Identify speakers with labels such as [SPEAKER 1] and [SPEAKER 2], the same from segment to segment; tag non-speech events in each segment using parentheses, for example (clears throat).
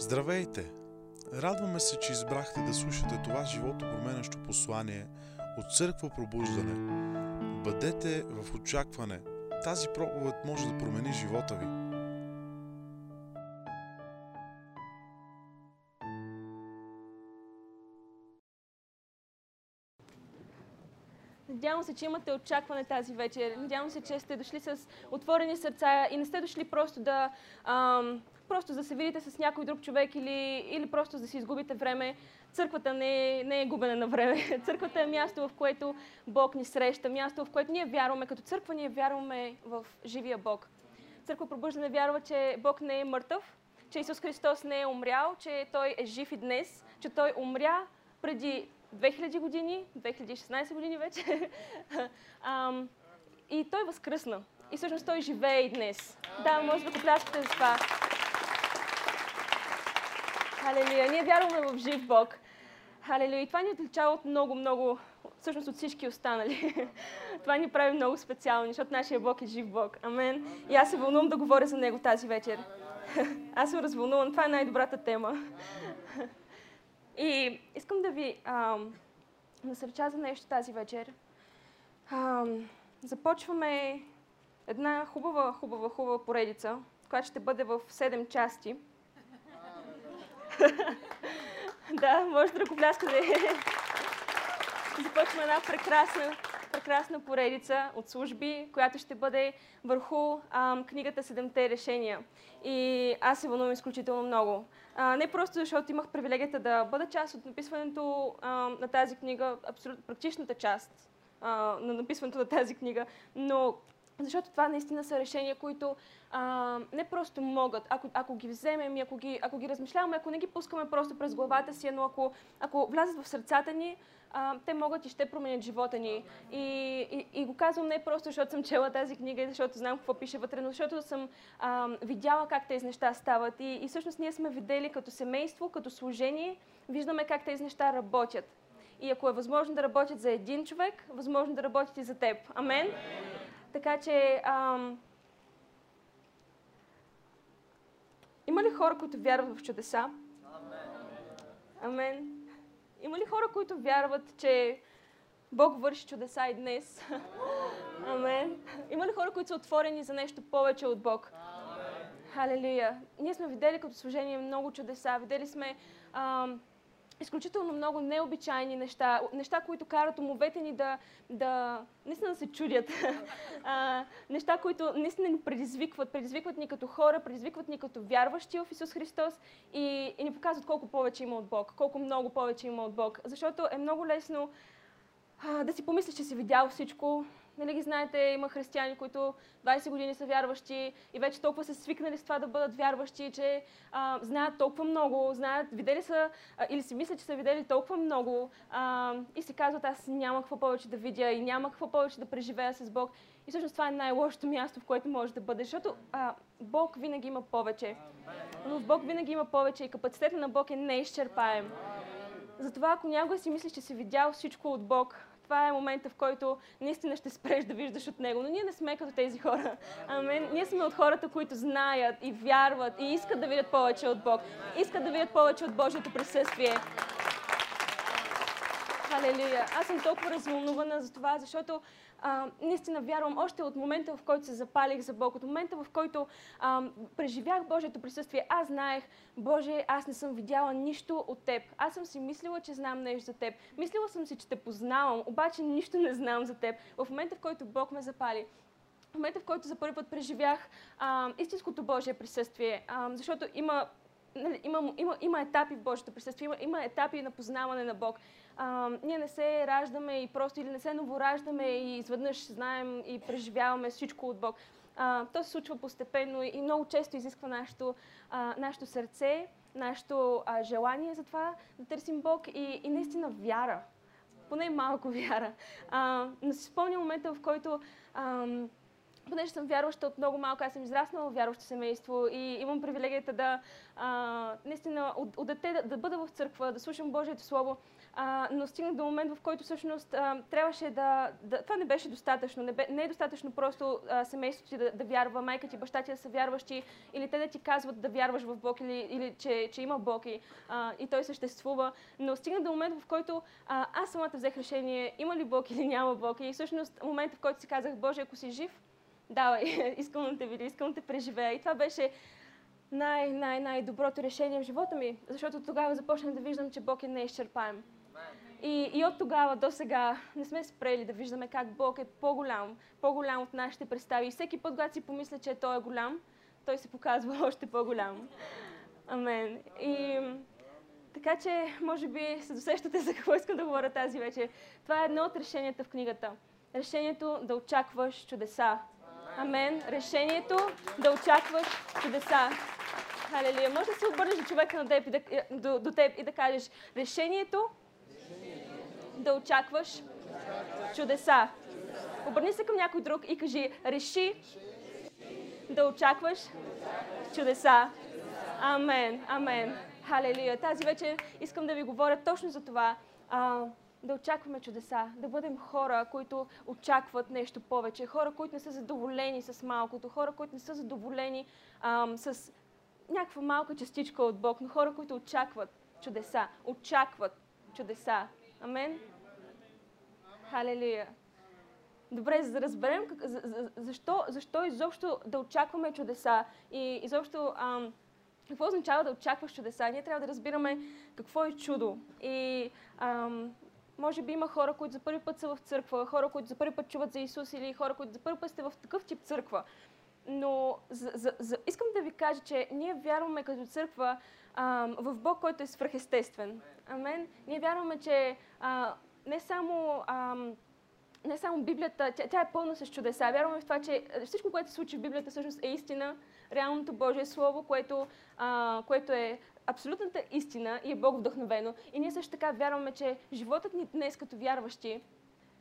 [SPEAKER 1] Здравейте! Радваме се, че избрахте да слушате това живото променящо послание от Църква Пробуждане. Бъдете в очакване. Тази проповед може да промени живота ви.
[SPEAKER 2] Надявам се, че имате очакване тази вечер. Надявам се, че сте дошли с отворени сърца и не сте дошли просто да, ам, просто да се видите с някой друг човек или, или просто да си изгубите време. Църквата не е, не е губене на време. (laughs) Църквата е място, в което Бог ни среща, място, в което ние вярваме. Като църква ние вярваме в живия Бог. Църква Пробуждане вярва, че Бог не е мъртъв, че Исус Христос не е умрял, че Той е жив и днес, че Той умря преди 2000 години, 2016 години вече. (laughs) Ам, и той възкръсна. И всъщност той живее и днес. Да, може да го пляскате за това. Халелуя. Ние вярваме в жив Бог. Халелуя. И това ни отличава от много, много, всъщност от всички останали. (laughs) това ни прави много специални, защото нашия Бог е жив Бог. Амен. И аз се вълнувам да говоря за Него тази вечер. (laughs) аз съм развълнуван. Това е най-добрата тема. (laughs) И искам да ви ам, насърча за нещо тази вечер. Ам, започваме една хубава, хубава, хубава поредица, която ще бъде в 7 части. (laughs) да, може да ръкопляскате. Започваме една прекрасна, прекрасна поредица от служби, която ще бъде върху ам, книгата Седемте решения. И аз се вълнувам изключително много. А, не просто защото имах привилегията да бъда част от написването а, на тази книга, абсолютно практичната част а, на написването на тази книга, но защото това наистина са решения, които а, не просто могат, ако, ако ги вземем и ако ги, ако ги размишляваме, ако не ги пускаме просто през главата си, но ако, ако влязат в сърцата ни, а, те могат и ще променят живота ни. И, и, и го казвам не просто защото съм чела тази книга и защото знам какво пише вътре, но защото съм а, видяла как тези неща стават. И, и всъщност ние сме видели като семейство, като служение, виждаме как тези неща работят. И ако е възможно да работят за един човек, възможно да работят и за теб. Амен? Така че, ам... има ли хора, които вярват в чудеса? Амен. Има ли хора, които вярват, че Бог върши чудеса и днес? (laughs) Амен. Има ли хора, които са отворени за нещо повече от Бог? Халелуя. Ние сме видели като служение много чудеса. Видели сме ам, изключително много необичайни неща, неща, които карат умовете ни да, да наистина да се чудят. (laughs) а, неща, които наистина ни предизвикват, предизвикват ни като хора, предизвикват ни като вярващи в Исус Христос и, и ни показват колко повече има от Бог, колко много повече има от Бог. Защото е много лесно а, да си помислиш, че си видял всичко, Нали ги знаете, има християни, които 20 години са вярващи и вече толкова са свикнали с това да бъдат вярващи, че а, знаят толкова много, знаят, видели са а, или си мислят, че са видели толкова много а, и си казват, аз няма какво повече да видя и няма какво повече да преживея с Бог. И всъщност това е най-лошото място, в което може да бъде, защото а, Бог винаги има повече. Но в Бог винаги има повече и капацитета на Бог е неизчерпаем. Затова, ако някой си мисли, че си видял всичко от Бог, това е момента, в който наистина ще спреш да виждаш от него. Но ние не сме като тези хора. Амен. Ние сме от хората, които знаят и вярват и искат да видят повече от Бог. Искат да видят повече от Божието присъствие. Халелуя. Аз съм толкова развълнувана за това, защото а, наистина вярвам още от момента, в който се запалих за Бог, от момента, в който а, преживях Божието присъствие, аз знаех, Боже, аз не съм видяла нищо от Теб. Аз съм си мислила, че знам нещо за Теб. Мислила съм си, че Те познавам, обаче нищо не знам за Теб. В момента, в който Бог ме запали, в момента, в който за първи път преживях а, истинското Божие присъствие, а, защото има нали, има, има, има етапи в Божието присъствие, има, има етапи на познаване на Бог. А, ние не се раждаме и просто или не се новораждаме и изведнъж знаем и преживяваме всичко от Бог. А, то се случва постепенно и много често изисква нашето, а, нашето сърце, нашето а, желание за това да търсим Бог и, и наистина вяра. Поне малко вяра. А, но си спомня момента, в който а, понеже съм вярваща от много малко, аз съм израснала в вярващо семейство и имам привилегията да а, наистина от, от дете да, да бъда в църква, да слушам Божието Слово, а, но стигнах до момент, в който всъщност а, трябваше да, да... Това не беше достатъчно. Не, бе, не е достатъчно просто а, семейството ти да, да вярва, майка ти, баща ти да са вярващи, или те да ти казват да вярваш в Бог, или, или че, че има Бог и, а, и Той съществува. Но стигнах до момент, в който а, аз самата взех решение има ли Бог или няма Бог. И всъщност момента, в който си казах, Боже, ако си жив, давай, (laughs) искам да те видя, искам да те преживея. И това беше най- най- най-доброто решение в живота ми, защото тогава започнах да виждам, че Бог е неизчерпаем. И, и от тогава до сега не сме спрели да виждаме как Бог е по-голям, по-голям от нашите представи. И всеки път, когато си помисля, че Той е голям, Той се показва (laughs) още по-голям. Амен. И така че, може би се досещате за какво искам да говоря тази вечер. Това е едно от решенията в книгата. Решението да очакваш чудеса. Амен. Решението да очакваш чудеса. Халелуя. Може да се обърнеш човека на теб и да, до, до теб и да кажеш решението да очакваш чудеса. Обърни се към някой друг и кажи реши да очакваш чудеса. Амен. Амен. Халелуя. Тази вечер искам да ви говоря точно за това. А, да очакваме чудеса, да бъдем хора, които очакват нещо повече, хора, които не са задоволени с малкото, хора, които не са задоволени ам, с някаква малка частичка от Бог, но хора, които очакват чудеса, очакват чудеса. Амен? Халелуя. Добре, за да разберем как, за, за, защо, защо изобщо да очакваме чудеса и изобщо ам, какво означава да очакваш чудеса, ние трябва да разбираме какво е чудо. И ам, може би има хора, които за първи път са в църква, хора, които за първи път чуват за Исус или хора, които за първи път сте в такъв тип църква. Но за, за, за, искам да ви кажа, че ние вярваме като църква ам, в Бог, който е свръхестествен. Амен. Ние вярваме, че а, не само ам, не само Библията, тя, тя е пълна с чудеса. Вярваме в това, че всичко, което се случи в Библията, всъщност е истина, реалното Божие Слово, което, а, което е абсолютната истина и е Бог вдъхновено. И ние също така вярваме, че животът ни днес като вярващи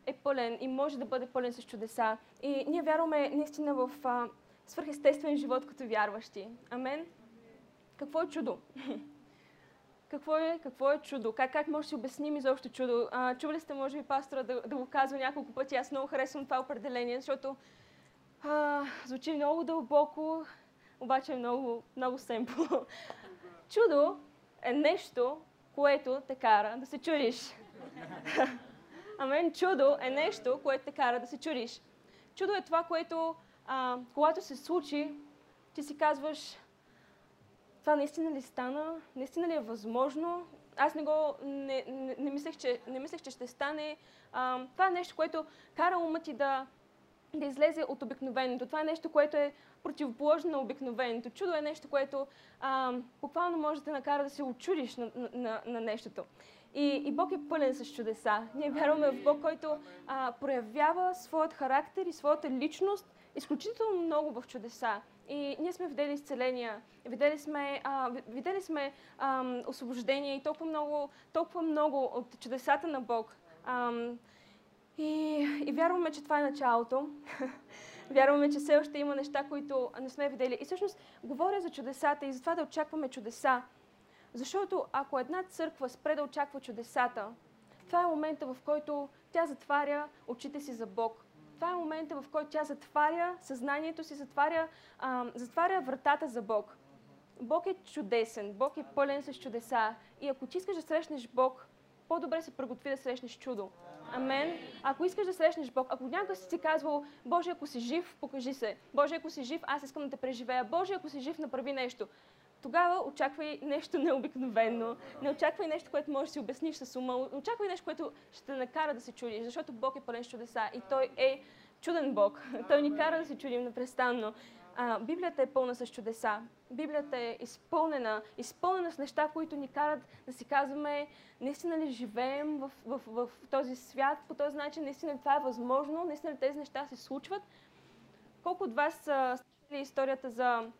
[SPEAKER 2] е пълен и може да бъде пълен с чудеса. И ние вярваме наистина в а, свърхестествен живот като вярващи. Амен. Какво е чудо? (laughs) какво е, какво е чудо? Как, как може да си обясним изобщо чудо? А, чували сте, може би, пастора да, да го казва няколко пъти. Аз много харесвам това определение, защото а, звучи много дълбоко, обаче е много, много семпло. (laughs) Чудо е нещо, което те кара да се чудиш. (laughs) Амен. Чудо е нещо, което те кара да се чудиш. Чудо е това, което, а, когато се случи, ти си казваш, това наистина ли стана? Наистина ли е възможно? Аз не го, не, не, не, мислех, че, не мислех, че ще стане. А, това е нещо, което кара ума ти да, да излезе от обикновеното. Това е нещо, което е противоположно на обикновеното. Чудо е нещо, което а, буквално може да те накара да се очудиш на, на, на нещото. И, и Бог е пълен с чудеса. Ние вярваме в Бог, който а, проявява своят характер и своята личност изключително много в чудеса. И ние сме видели изцеления, видели сме, а, видели сме а, освобождение и толкова много, толкова много от чудесата на Бог. А, и, и вярваме, че това е началото. (laughs) вярваме, че все още има неща, които не сме видели. И всъщност говоря за чудесата и за това да очакваме чудеса. Защото ако една църква спре да очаква чудесата, това е момента, в който тя затваря очите си за Бог. Това е момента, в който тя затваря съзнанието си, затваря, а, затваря вратата за Бог. Бог е чудесен, Бог е пълен с чудеса. И ако ти искаш да срещнеш Бог, по-добре се приготви да срещнеш чудо. Амен. Ако искаш да срещнеш Бог, ако някога си си казвал, Боже, ако си жив, покажи се. Боже, ако си жив, аз искам да те преживея. Боже, ако си жив, направи нещо. Тогава очаквай нещо (laughs) необикновено. Не очаквай нещо, което можеш да си обясниш с ума. Очаквай нещо, което ще те накара да се чудиш, защото Бог е пълен с чудеса и Той е чуден Бог. (laughs) Той ни кара да се чудим непрестанно. А, Библията е пълна с чудеса. Библията е изпълнена, изпълнена с неща, които ни карат да си казваме, наистина ли живеем в, в, в, в този свят по този начин, наистина ли това е възможно, наистина ли тези неща се случват. Колко от вас са историята за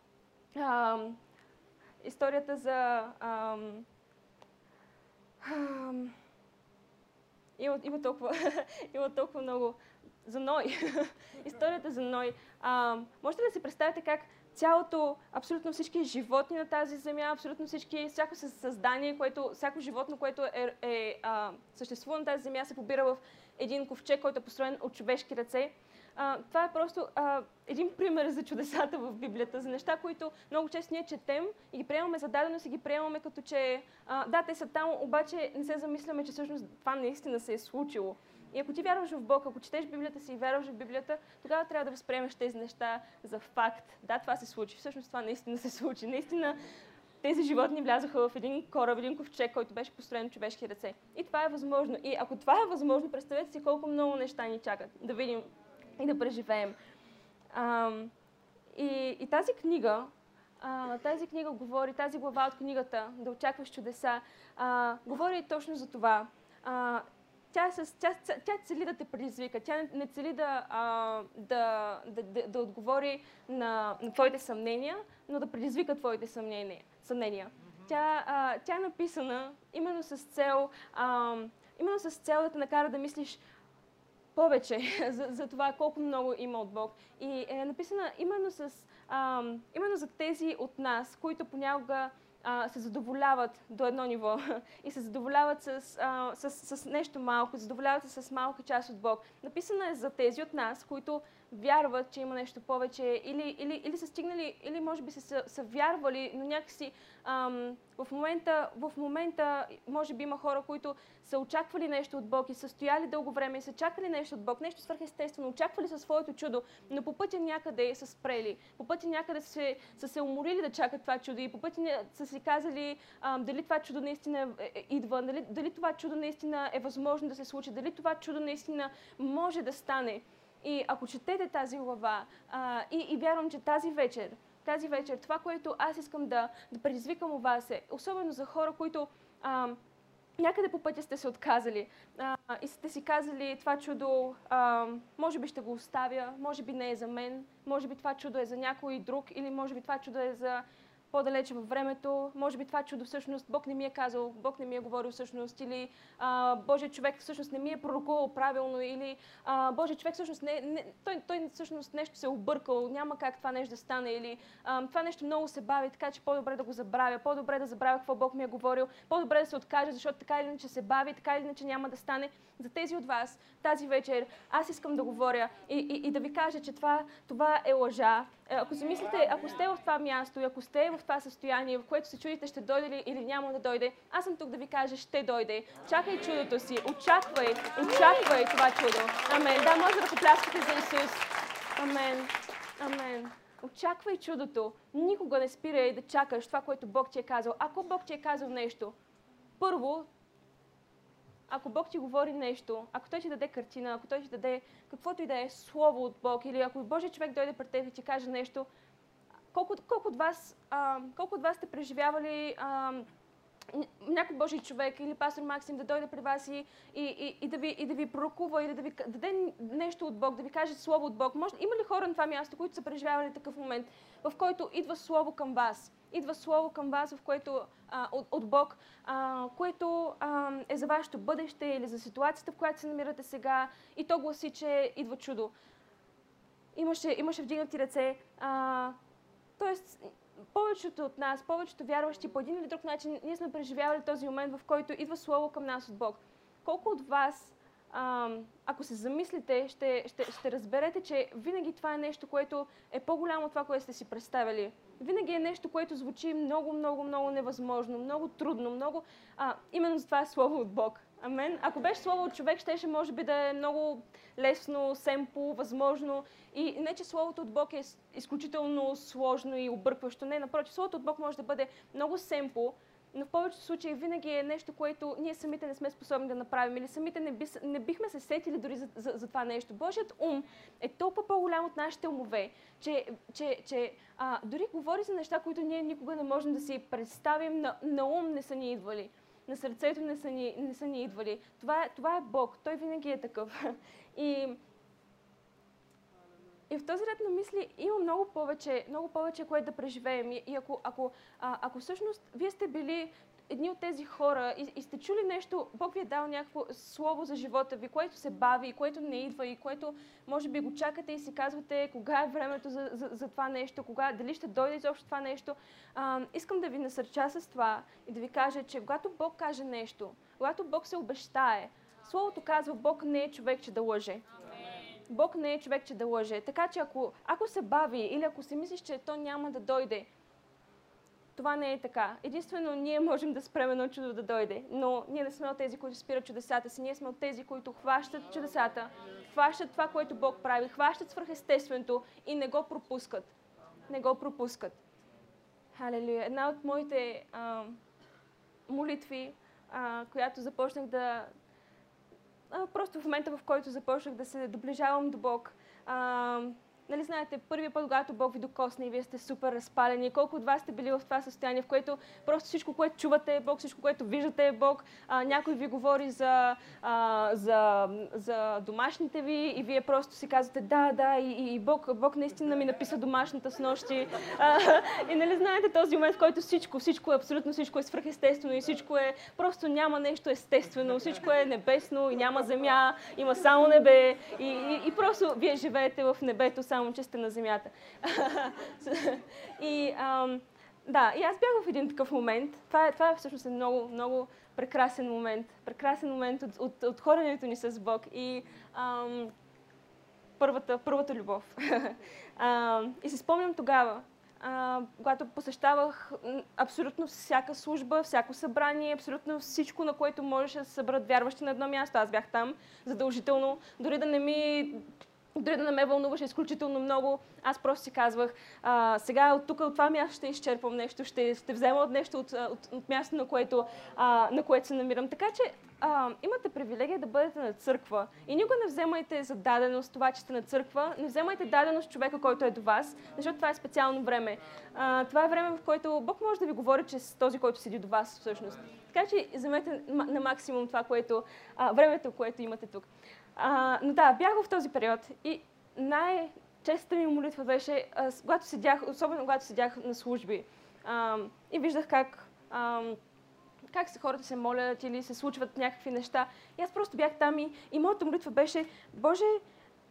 [SPEAKER 2] а, историята за ам, ам, има, има, толкова, (laughs) има толкова много за Ной. (laughs) Историята за Ной. А, можете ли да си представите как цялото, абсолютно всички животни на тази земя, абсолютно всички, всяко създание, което, всяко животно, което е, е а, съществува на тази земя, се побира в един ковчег, който е построен от човешки ръце. А, това е просто а, един пример за чудесата в Библията, за неща, които много често ние четем и ги приемаме за даденост и ги приемаме като че а, да, те са там, обаче не се замисляме, че всъщност това наистина се е случило. И ако ти вярваш в Бог, ако четеш Библията си и вярваш в Библията, тогава трябва да възприемеш тези неща за факт. Да, това се случи. Всъщност това наистина се случи. Наистина тези животни влязоха в един кораб, един ковчег, който беше построен от човешки ръце. И това е възможно. И ако това е възможно, представете си колко много неща ни чакат да видим и да преживеем. А, и, и тази книга, а, тази книга говори, тази глава от книгата, да очакваш чудеса, а, говори точно за това. А, тя, с, тя, тя цели да те предизвика, тя не цели да, а, да, да, да, да отговори на, на твоите съмнения, но да предизвика твоите съмнения. съмнения. Тя, а, тя е написана именно с цел, а, именно с цел да те накара да мислиш повече (laughs) за, за това колко много има от Бог. И е написана именно, с, а, именно за тези от нас, които понякога а, се задоволяват до едно ниво (laughs) и се задоволяват с, а, с, с нещо малко, задоволяват се с малка част от Бог. Написана е за тези от нас, които вярват, че има нещо повече, или, или, или са стигнали, или може би са, са, са вярвали, но някакси ам, в, момента, в момента, може би има хора, които са очаквали нещо от Бог и са стояли дълго време и са чакали нещо от Бог, нещо свърхестествено, очаквали със своето чудо, но по пътя някъде са спрели, по пътя някъде се, са се уморили да чакат това чудо и по пътя са си казали ам, дали това чудо наистина е, е, идва, дали, дали това чудо наистина е възможно да се случи, дали това чудо наистина може да стане. И ако четете тази глава, а, и, и вярвам, че тази вечер, тази вечер, това, което аз искам да, да предизвикам у вас е, особено за хора, които а, някъде по пътя сте се отказали а, и сте си казали, това чудо, а, може би ще го оставя, може би не е за мен, може би това чудо е за някой друг или може би това чудо е за по-далече във времето. Може би това чудо всъщност Бог не ми е казал, Бог не ми е говорил всъщност, или а, Божия човек всъщност не ми е пророкувал правилно, или а, Божия човек всъщност не, не, той, той всъщност нещо се е объркал, няма как това нещо да стане, или а, това нещо много се бави, така че по-добре да го забравя, по-добре да забравя какво Бог ми е говорил, по-добре да се откаже, защото така или иначе се бави, така или иначе няма да стане. За тези от вас тази вечер аз искам да говоря и, и, и да ви кажа, че това, това е лъжа. Е, ако си мислите, ако сте в това място и ако сте в това състояние, в което се чудите ще дойде ли или няма да дойде, аз съм тук да ви кажа, ще дойде. Чакай чудото си, очаквай, очаквай това чудо. Амен. Да, може да попляскате за Исус. Амен. Амен. Очаквай чудото. Никога не спирай да чакаш това, което Бог ти е казал. Ако Бог ти е казал нещо, първо ако Бог ти говори нещо, ако Той ти даде картина, ако Той ти даде каквото и да е слово от Бог, или ако Божий човек дойде пред теб и ти каже нещо, колко, колко, от, вас, а, колко от вас сте преживявали а, някой Божий човек или пастор Максим да дойде при вас и, и, и, и, да, ви, и да ви пророкува или да ви даде нещо от Бог, да ви каже слово от Бог. Може, има ли хора на това място, които са преживявали такъв момент, в който идва слово към вас? Идва слово към вас, в което, а, от, от Бог, а, което а, е за вашето бъдеще или за ситуацията, в която се намирате сега. И то гласи, че идва чудо. Имаше, имаше вдигнати ръце. А, тоест, повечето от нас, повечето вярващи по един или друг начин, ние сме преживявали този момент, в който идва слово към нас от Бог. Колко от вас, а, ако се замислите, ще, ще, ще разберете, че винаги това е нещо, което е по-голямо от това, което сте си представили. Винаги е нещо, което звучи много, много, много невъзможно, много трудно, много... А, именно за това е слово от Бог. Амен. Ако беше слово от човек, щеше може би да е много лесно, семпо, възможно. И не, че словото от Бог е изключително сложно и объркващо. Не, напротив, словото от Бог може да бъде много семпо, но в повечето случаи винаги е нещо, което ние самите не сме способни да направим или самите не, би, не бихме се сетили дори за, за, за това нещо. Божият ум е толкова по-голям от нашите умове, че, че, че а, дори говори за неща, които ние никога не можем да си представим, на, на ум не са ни идвали на сърцето не са ни, не са ни идвали. Това това е Бог. Той винаги е такъв. (laughs) И и в този ред на мисли има много повече, много повече, което да преживеем. И, ако, ако, а, ако всъщност вие сте били едни от тези хора и, и сте чули нещо, Бог ви е дал някакво слово за живота ви, което се бави, което не идва и което може би го чакате и си казвате кога е времето за, за, за това нещо, кога, дали ще дойде изобщо това нещо. А, искам да ви насърча с това и да ви кажа, че когато Бог каже нещо, когато Бог се обещае, Словото казва, Бог не е човек, че да лъже. Бог не е човек, че да лъже. Така че ако, ако се бави или ако си мислиш, че то няма да дойде, това не е така. Единствено, ние можем да спреме едно чудо да дойде, но ние не сме от тези, които спират чудесата си. Ние сме от тези, които хващат чудесата, хващат това, което Бог прави, хващат свръхестественото и не го пропускат. Не го пропускат. Халелуя. Една от моите а, молитви, а, която започнах да, просто в момента, в който започнах да се доближавам до Бог, а, нали знаете, първият път, когато Бог ви докосне и вие сте супер разпалени, колко от вас сте били в това състояние, в което просто всичко, което чувате е Бог, всичко, което виждате е Бог, а, някой ви говори за, а, за, за домашните ви и вие просто си казвате да, да, и, и Бог, Бог наистина ми написа домашната с нощи. А, и нали знаете този момент, в който всичко, всичко е абсолютно всичко е свръхестествено и всичко е, просто няма нещо естествено, всичко е небесно и няма земя, има само небе и, и, и просто вие живеете в небето, само че сте на земята. (laughs) и ам, да, и аз бях в един такъв момент. Това е, това е всъщност е много, много прекрасен момент. Прекрасен момент от, от, от хоренето ни с Бог и ам, първата, първата любов. (laughs) ам, и се спомням тогава, а, когато посещавах абсолютно всяка служба, всяко събрание, абсолютно всичко, на което можеше да се съберат вярващи на едно място. Аз бях там задължително. Дори да не ми дори да не ме вълнуваше изключително много, аз просто си казвах, а, сега от тук, от това място ще изчерпам нещо, ще, ще взема от нещо от, от, от място, на което, а, на което се намирам. Така че а, имате привилегия да бъдете на църква. И никога не вземайте за даденост това, че сте на църква. Не вземайте даденост човека, който е до вас, защото това е специално време. А, това е време, в което Бог може да ви говори, че с този, който седи до вас всъщност. Така че вземете на максимум това, което, а, времето, което имате тук. А, но да, бях в този период и най-честата ми молитва беше, а, когато седях, особено когато седях на служби а, и виждах как, а, как се хората се молят или се случват някакви неща. И аз просто бях там и, и моята молитва беше, Боже,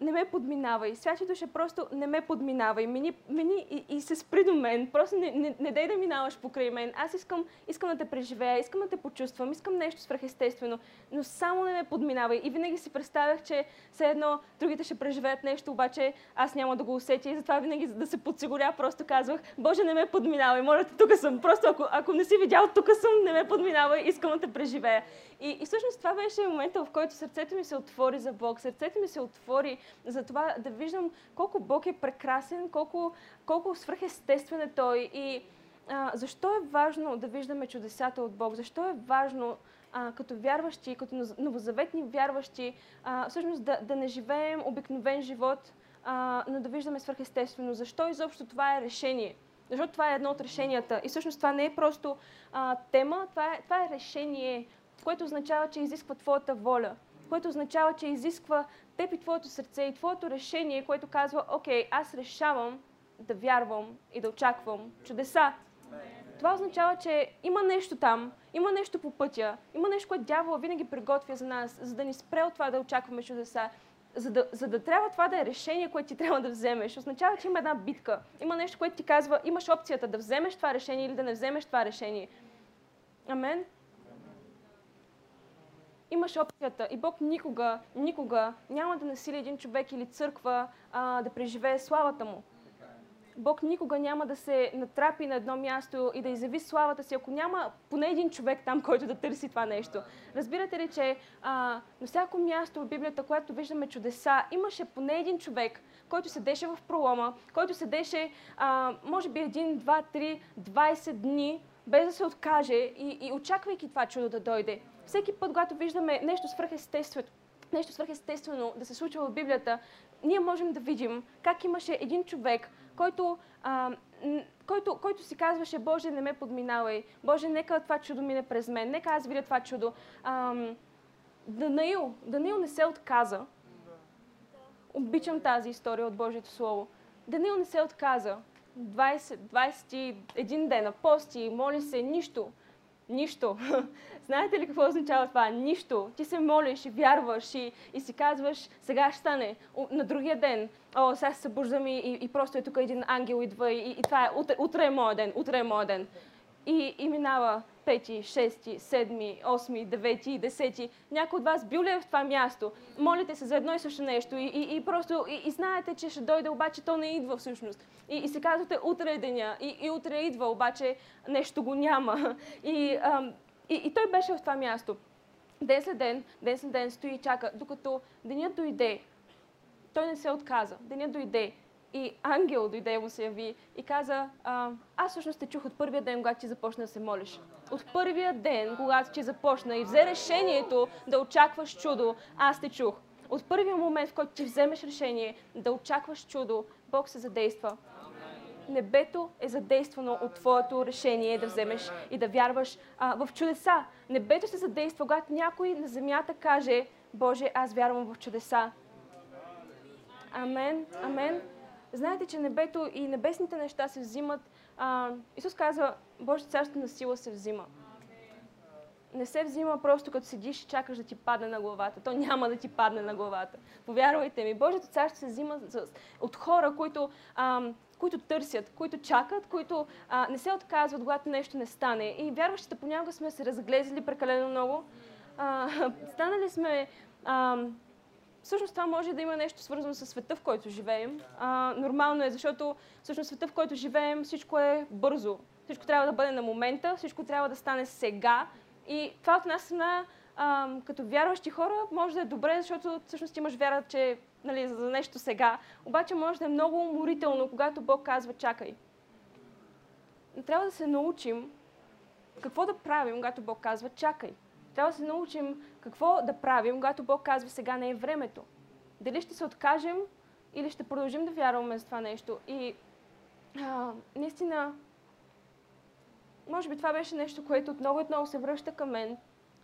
[SPEAKER 2] не ме подминавай. Святи душа, просто не ме подминавай. Мини, мини и, и се спри до мен. Просто не, не, не дай да минаваш покрай мен. Аз искам, искам да те преживея, искам да те почувствам, искам нещо свръхестествено, но само не ме подминавай. И винаги си представях, че все едно другите ще преживеят нещо, обаче аз няма да го усетя и затова винаги да се подсигуря, просто казвах, Боже, не ме подминавай, моля те, тук съм. Просто ако, ако не си видял, тук съм, не ме подминавай, искам да те преживея. И, и всъщност това беше момента, в който сърцето ми се отвори за Бог, сърцето ми се отвори за това да виждам колко Бог е прекрасен, колко, колко свръхестествен е Той и а, защо е важно да виждаме чудесата от Бог, защо е важно а, като вярващи, като новозаветни вярващи, а, всъщност да, да не живеем обикновен живот, а, но да виждаме свръхестествено. Защо изобщо това е решение? Защото това е едно от решенията. И всъщност това не е просто а, тема, това е, това е решение, което означава, че изисква твоята воля, което означава, че изисква теб и твоето сърце и твоето решение, което казва, окей, аз решавам да вярвам и да очаквам чудеса. Това означава, че има нещо там, има нещо по пътя, има нещо, което дявола винаги приготвя за нас, за да ни спре от това да очакваме чудеса. За да, за да трябва това да е решение, което ти трябва да вземеш, означава, че има една битка. Има нещо, което ти казва, имаш опцията да вземеш това решение или да не вземеш това решение. Амен имаш опцията и Бог никога, никога няма да насили един човек или църква а, да преживее славата му. Бог никога няма да се натрапи на едно място и да изяви славата си, ако няма поне един човек там, който да търси това нещо. Разбирате ли, че а, на всяко място в Библията, което виждаме чудеса, имаше поне един човек, който седеше в пролома, който седеше, а, може би един, два, три, 20 дни, без да се откаже и, и очаквайки това чудо да дойде всеки път, когато виждаме нещо свръхестествено, нещо свръхестествено да се случва в Библията, ние можем да видим как имаше един човек, който, а, който, който си казваше, Боже, не ме подминавай, Боже, нека това чудо мине през мен, нека аз видя това чудо. А, Данаил, Данаил не се отказа. Обичам тази история от Божието Слово. Даниил не се отказа. 20, 21 дена пости, моли се, нищо. Нищо. (laughs) Знаете ли какво означава това? Нищо. Ти се молиш и вярваш и, и си казваш, сега ще стане. На другия ден, о, сега се събуждам и, и, и просто е тук един ангел идва и, и това е, утре, утре е моят ден, утре е моят ден. И, и минава пети, шести, седми, осми, девети и десети. Някой от вас бил ли е в това място? Молите се за едно и също нещо и, и, и просто и, и знаете, че ще дойде, обаче то не идва всъщност. И, и си казвате, утре е деня и, и утре идва, обаче нещо го няма. (laughs) И, ам, и, и той беше в това място. Ден след ден, ден след ден стои и чака, докато денят дойде. Той не се отказа. Денят дойде. И ангел дойде му се яви и каза, а, аз всъщност те чух от първия ден, когато ти започна да се молиш. От първия ден, когато ти започна и взе решението да очакваш чудо, аз те чух. От първия момент, в който ти вземеш решение да очакваш чудо, Бог се задейства. Небето е задействано от твоето решение да вземеш и да вярваш а, в чудеса. Небето се задейства, когато някой на земята каже, Боже, аз вярвам в чудеса. Амен, амен. Знаете, че небето и небесните неща се взимат. А, Исус казва, Божието царство на сила се взима. Не се взима просто като седиш и чакаш да ти падне на главата. То няма да ти падне на главата. Повярвайте ми, Божието царство се взима от хора, които, а, които търсят, които чакат, които а, не се отказват, когато нещо не стане. И вярващите понякога сме се разглезли прекалено много. А, (laughs) станали сме а, всъщност това може да има нещо свързано с света, в който живеем. А, нормално е, защото всъщност света, в който живеем, всичко е бързо. Всичко трябва да бъде на момента, всичко трябва да стане сега. И това от нас страна, а, като вярващи хора, може да е добре, защото всъщност имаш вяра, че нали, за нещо сега. Обаче може да е много уморително, когато Бог казва чакай. Трябва да се научим какво да правим, когато Бог казва чакай. Трябва да се научим какво да правим, когато Бог казва сега не е времето. Дали ще се откажем или ще продължим да вярваме за това нещо. И а, наистина, може би това беше нещо, което отново и отново се връща към мен.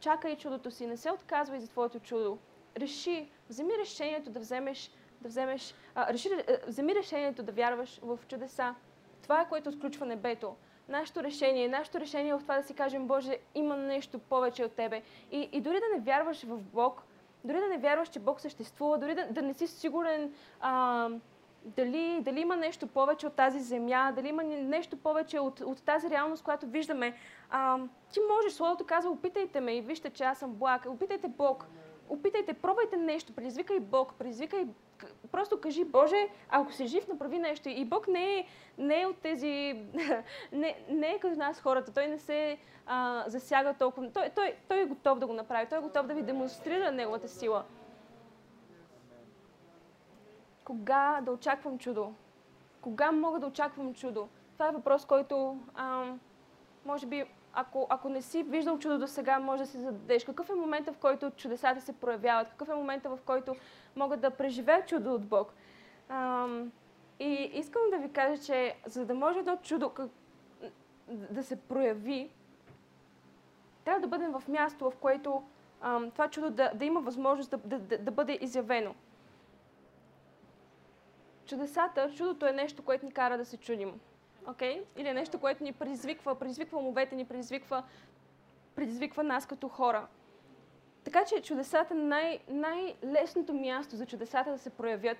[SPEAKER 2] Чакай чудото си, не се отказвай за твоето чудо. Реши, вземи решението да вземеш, да вземеш, а, реши, вземи решението да вярваш в чудеса. Това е което отключва небето нашето решение, нашето решение е в това да си кажем, Боже, има нещо повече от Тебе. И, и дори да не вярваш в Бог, дори да не вярваш, че Бог съществува, дори да, да не си сигурен а, дали, дали има нещо повече от тази земя, дали има нещо повече от, от тази реалност, която виждаме, а, ти можеш, Словото казва, опитайте ме и вижте, че аз съм благ. Опитайте Бог. Опитайте, пробвайте нещо, предизвикай Бог, предизвикай просто кажи, Боже, ако си жив, направи нещо. И Бог не е, не е от тези, (laughs) не, не е като нас хората. Той не се а, засяга толкова. Той, той, той е готов да го направи. Той е готов да ви демонстрира неговата сила. Кога да очаквам чудо? Кога мога да очаквам чудо? Това е въпрос, който а, може би ако, ако не си виждал чудо до сега, може да си зададеш. Какъв е момента, в който чудесата се проявяват? Какъв е момента, в който могат да преживеят чудо от Бог? Ам, и искам да ви кажа, че за да може едно чудо как, да се прояви, трябва да бъдем в място, в което ам, това чудо да, да има възможност да, да, да бъде изявено. Чудесата, чудото е нещо, което ни кара да се чудим okay? или е нещо, което ни предизвиква, предизвиква умовете ни, предизвиква, предизвиква нас като хора. Така че чудесата, най- най-лесното място за чудесата да се проявят,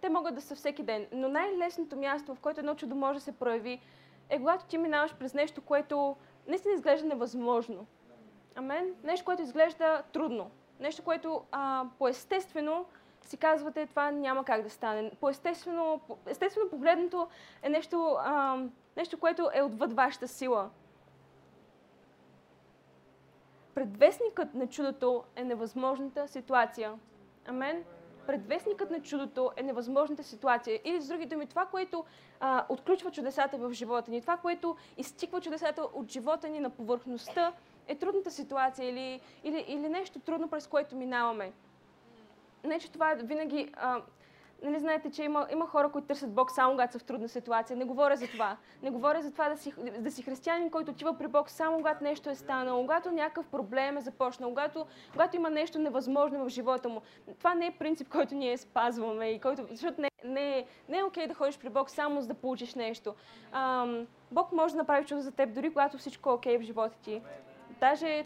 [SPEAKER 2] те могат да са всеки ден, но най-лесното място, в което едно чудо може да се прояви, е когато ти минаваш през нещо, което наистина изглежда невъзможно. Амен? Нещо, което изглежда трудно. Нещо, което а, по-естествено си казвате, това няма как да стане. По естествено, естествено погледнато е нещо, а, нещо, което е отвъд вашата сила. Предвестникът на чудото е невъзможната ситуация. Амен? Предвестникът на чудото е невъзможната ситуация. Или с други думи, това, което а, отключва чудесата в живота ни, това, което изтиква чудесата от живота ни на повърхността, е трудната ситуация или, или, или нещо трудно, през което минаваме не, че това е винаги... А, нали знаете, че има, има хора, които търсят Бог само когато са в трудна ситуация. Не говоря за това. Не говоря за това да си, да си християнин, който отива при Бог само когато нещо е станало, когато някакъв проблем е започнал, когато, когато има нещо невъзможно в живота му. Това не е принцип, който ние спазваме и който, защото не, не, е, не е окей да ходиш при Бог само за да получиш нещо. Ам, Бог може да направи чудо за теб, дори когато всичко е окей в живота ти. Даже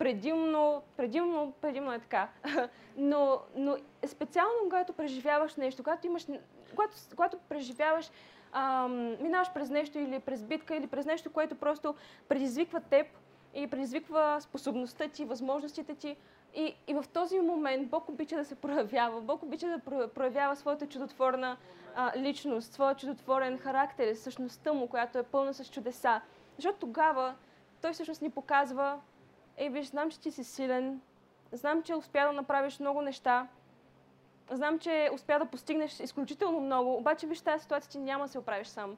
[SPEAKER 2] предимно, предимно, предимно е така. (laughs) но, но специално когато преживяваш нещо, когато имаш, когато, когато преживяваш, ам, минаваш през нещо или през битка, или през нещо, което просто предизвиква теб и предизвиква способността ти, възможностите ти. И, и в този момент Бог обича да се проявява. Бог обича да проявява своята чудотворна а, личност, своя чудотворен характер, същността му, която е пълна с чудеса. Защото тогава той всъщност ни показва Ей, виж, знам, че ти си силен, знам, че успя да направиш много неща, знам, че успя да постигнеш изключително много, обаче виж, тази ситуация ти няма да се оправиш сам.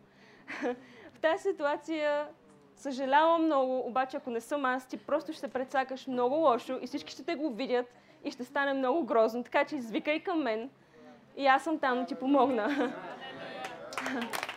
[SPEAKER 2] (laughs) в тази ситуация съжалявам много, обаче ако не съм аз, ти просто ще се прецакаш много лошо и всички ще те го видят и ще стане много грозно. Така че извикай към мен и аз съм там да ти помогна. (laughs)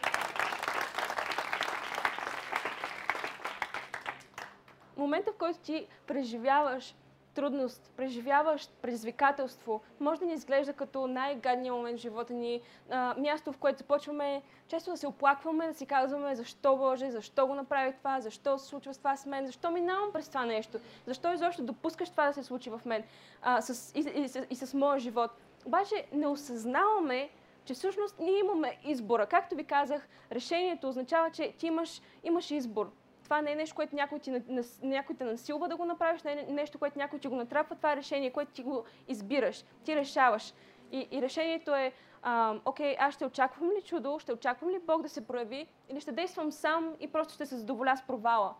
[SPEAKER 2] момента, в който ти преживяваш трудност, преживяваш предизвикателство, може да ни изглежда като най-гадния момент в живота ни, а, място, в което започваме често да се оплакваме, да си казваме защо Боже, защо го направи това, защо се случва с това с мен, защо минавам през това нещо, защо изобщо допускаш това да се случи в мен а, с, и, и, и, и с моя живот. Обаче не осъзнаваме, че всъщност ние имаме избора. Както ви казах, решението означава, че ти имаш, имаш избор. Това не е нещо, което някой, ти, някой те насилва да го направиш, не е нещо, което някой ти го натрапва. Това е решение, което ти го избираш. Ти решаваш. И, и решението е, а, окей, аз ще очаквам ли чудо, ще очаквам ли Бог да се прояви или ще действам сам и просто ще се задоволя с провала.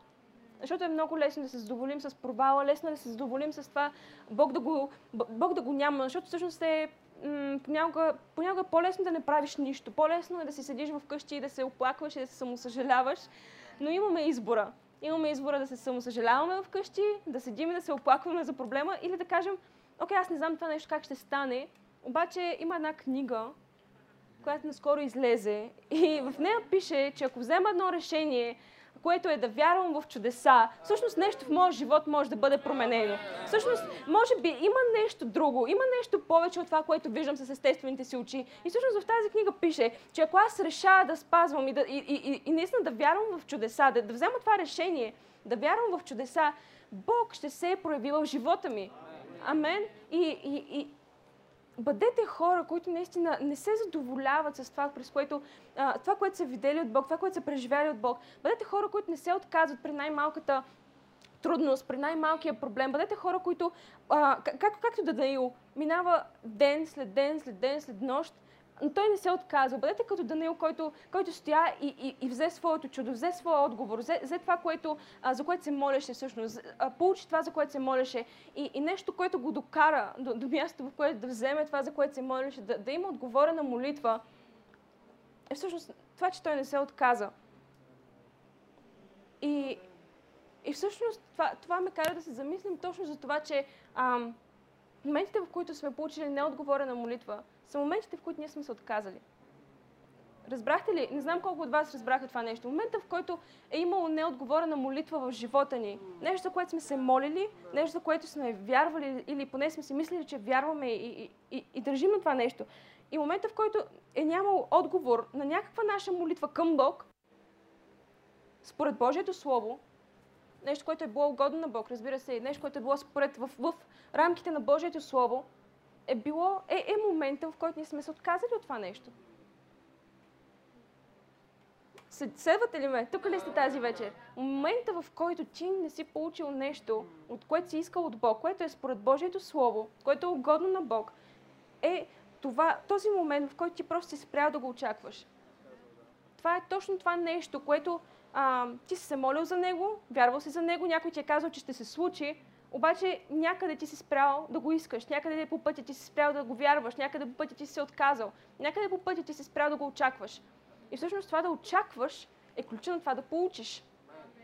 [SPEAKER 2] Защото е много лесно да се задоволим с провала, лесно е да се задоволим с това Бог да го, Бог да го няма, защото всъщност е понякога, понякога е по-лесно да не правиш нищо. По-лесно е да си седиш вкъщи и да се оплакваш и да се самосъжаляваш, но имаме избора. Имаме избора да се самосъжаляваме вкъщи, да седим и да се оплакваме за проблема или да кажем, окей, аз не знам това нещо как ще стане, обаче има една книга, която наскоро излезе и в нея пише, че ако взема едно решение, което е да вярвам в чудеса, всъщност нещо в моя живот може да бъде променено. Всъщност, може би има нещо друго, има нещо повече от това, което виждам с естествените си очи. И всъщност в тази книга пише, че ако аз реша да спазвам и, да, и, и, и наистина да вярвам в чудеса, да, да взема това решение, да вярвам в чудеса, Бог ще се е проявил в живота ми. Амен. И, и, и, бъдете хора, които наистина не се задоволяват с това, през което, а, това, което са видели от Бог, това, което са преживяли от Бог. Бъдете хора, които не се отказват при най-малката трудност, при най-малкия проблем. Бъдете хора, които, а, как, както Данаил, минава ден след ден, след ден, след нощ, но той не се отказва. Бъдете като Даниил, който, който стоя и, и, и взе своето чудо, взе своя отговор, взе, взе това, което, а, за което се молеше всъщност, а, получи това, за което се молеше и, и нещо, което го докара до, до място, в което да вземе това, за което се молеше, да, да има отговорена молитва, е всъщност това, че той не се отказа. И, и всъщност това, това ме кара да се замислим точно за това, че ам, моментите, в които сме получили неотговорена молитва, са моментите, в които ние сме се отказали. Разбрахте ли? Не знам колко от вас разбраха това нещо. Момента, в който е имало неотговорена молитва в живота ни, нещо, за което сме се молили, нещо, за което сме вярвали или поне сме си мислили, че вярваме и, и, и, и държим на това нещо. И момента, в който е нямал отговор на някаква наша молитва към Бог, според Божието Слово, нещо, което е било угодно на Бог, разбира се, нещо, което е било според в, в рамките на Божието Слово, е било, е, е момента, в който ние сме се отказали от това нещо. Следвате ли ме? Тук ли сте тази вечер? Момента, в който ти не си получил нещо, от което си искал от Бог, което е според Божието Слово, което е угодно на Бог, е това, този момент, в който ти просто си спрял да го очакваш. Това е точно това нещо, което а, ти си се молил за него, вярвал си за него, някой ти е казал, че ще се случи, обаче някъде ти си спрял да го искаш, някъде по пътя ти си спрял да го вярваш, някъде по пътя ти си се отказал, някъде по пътя ти си спрял да го очакваш. И всъщност това да очакваш е ключа на това да получиш.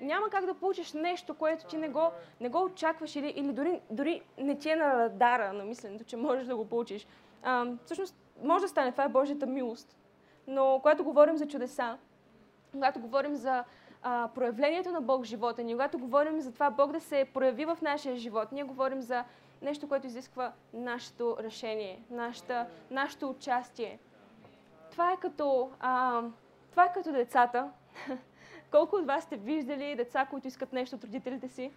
[SPEAKER 2] Няма как да получиш нещо, което ти не го, не го очакваш или, или дори, дори не ти е на радара на мисленето, че можеш да го получиш. А, всъщност може да стане, това е Божията милост. Но когато говорим за чудеса, когато говорим за а, проявлението на Бог в живота ни, когато говорим за това Бог да се прояви в нашия живот, ние говорим за нещо, което изисква нашето решение, нашата, нашето участие. Това е като, а, това е като децата. (laughs) Колко от вас сте виждали деца, които искат нещо от родителите си?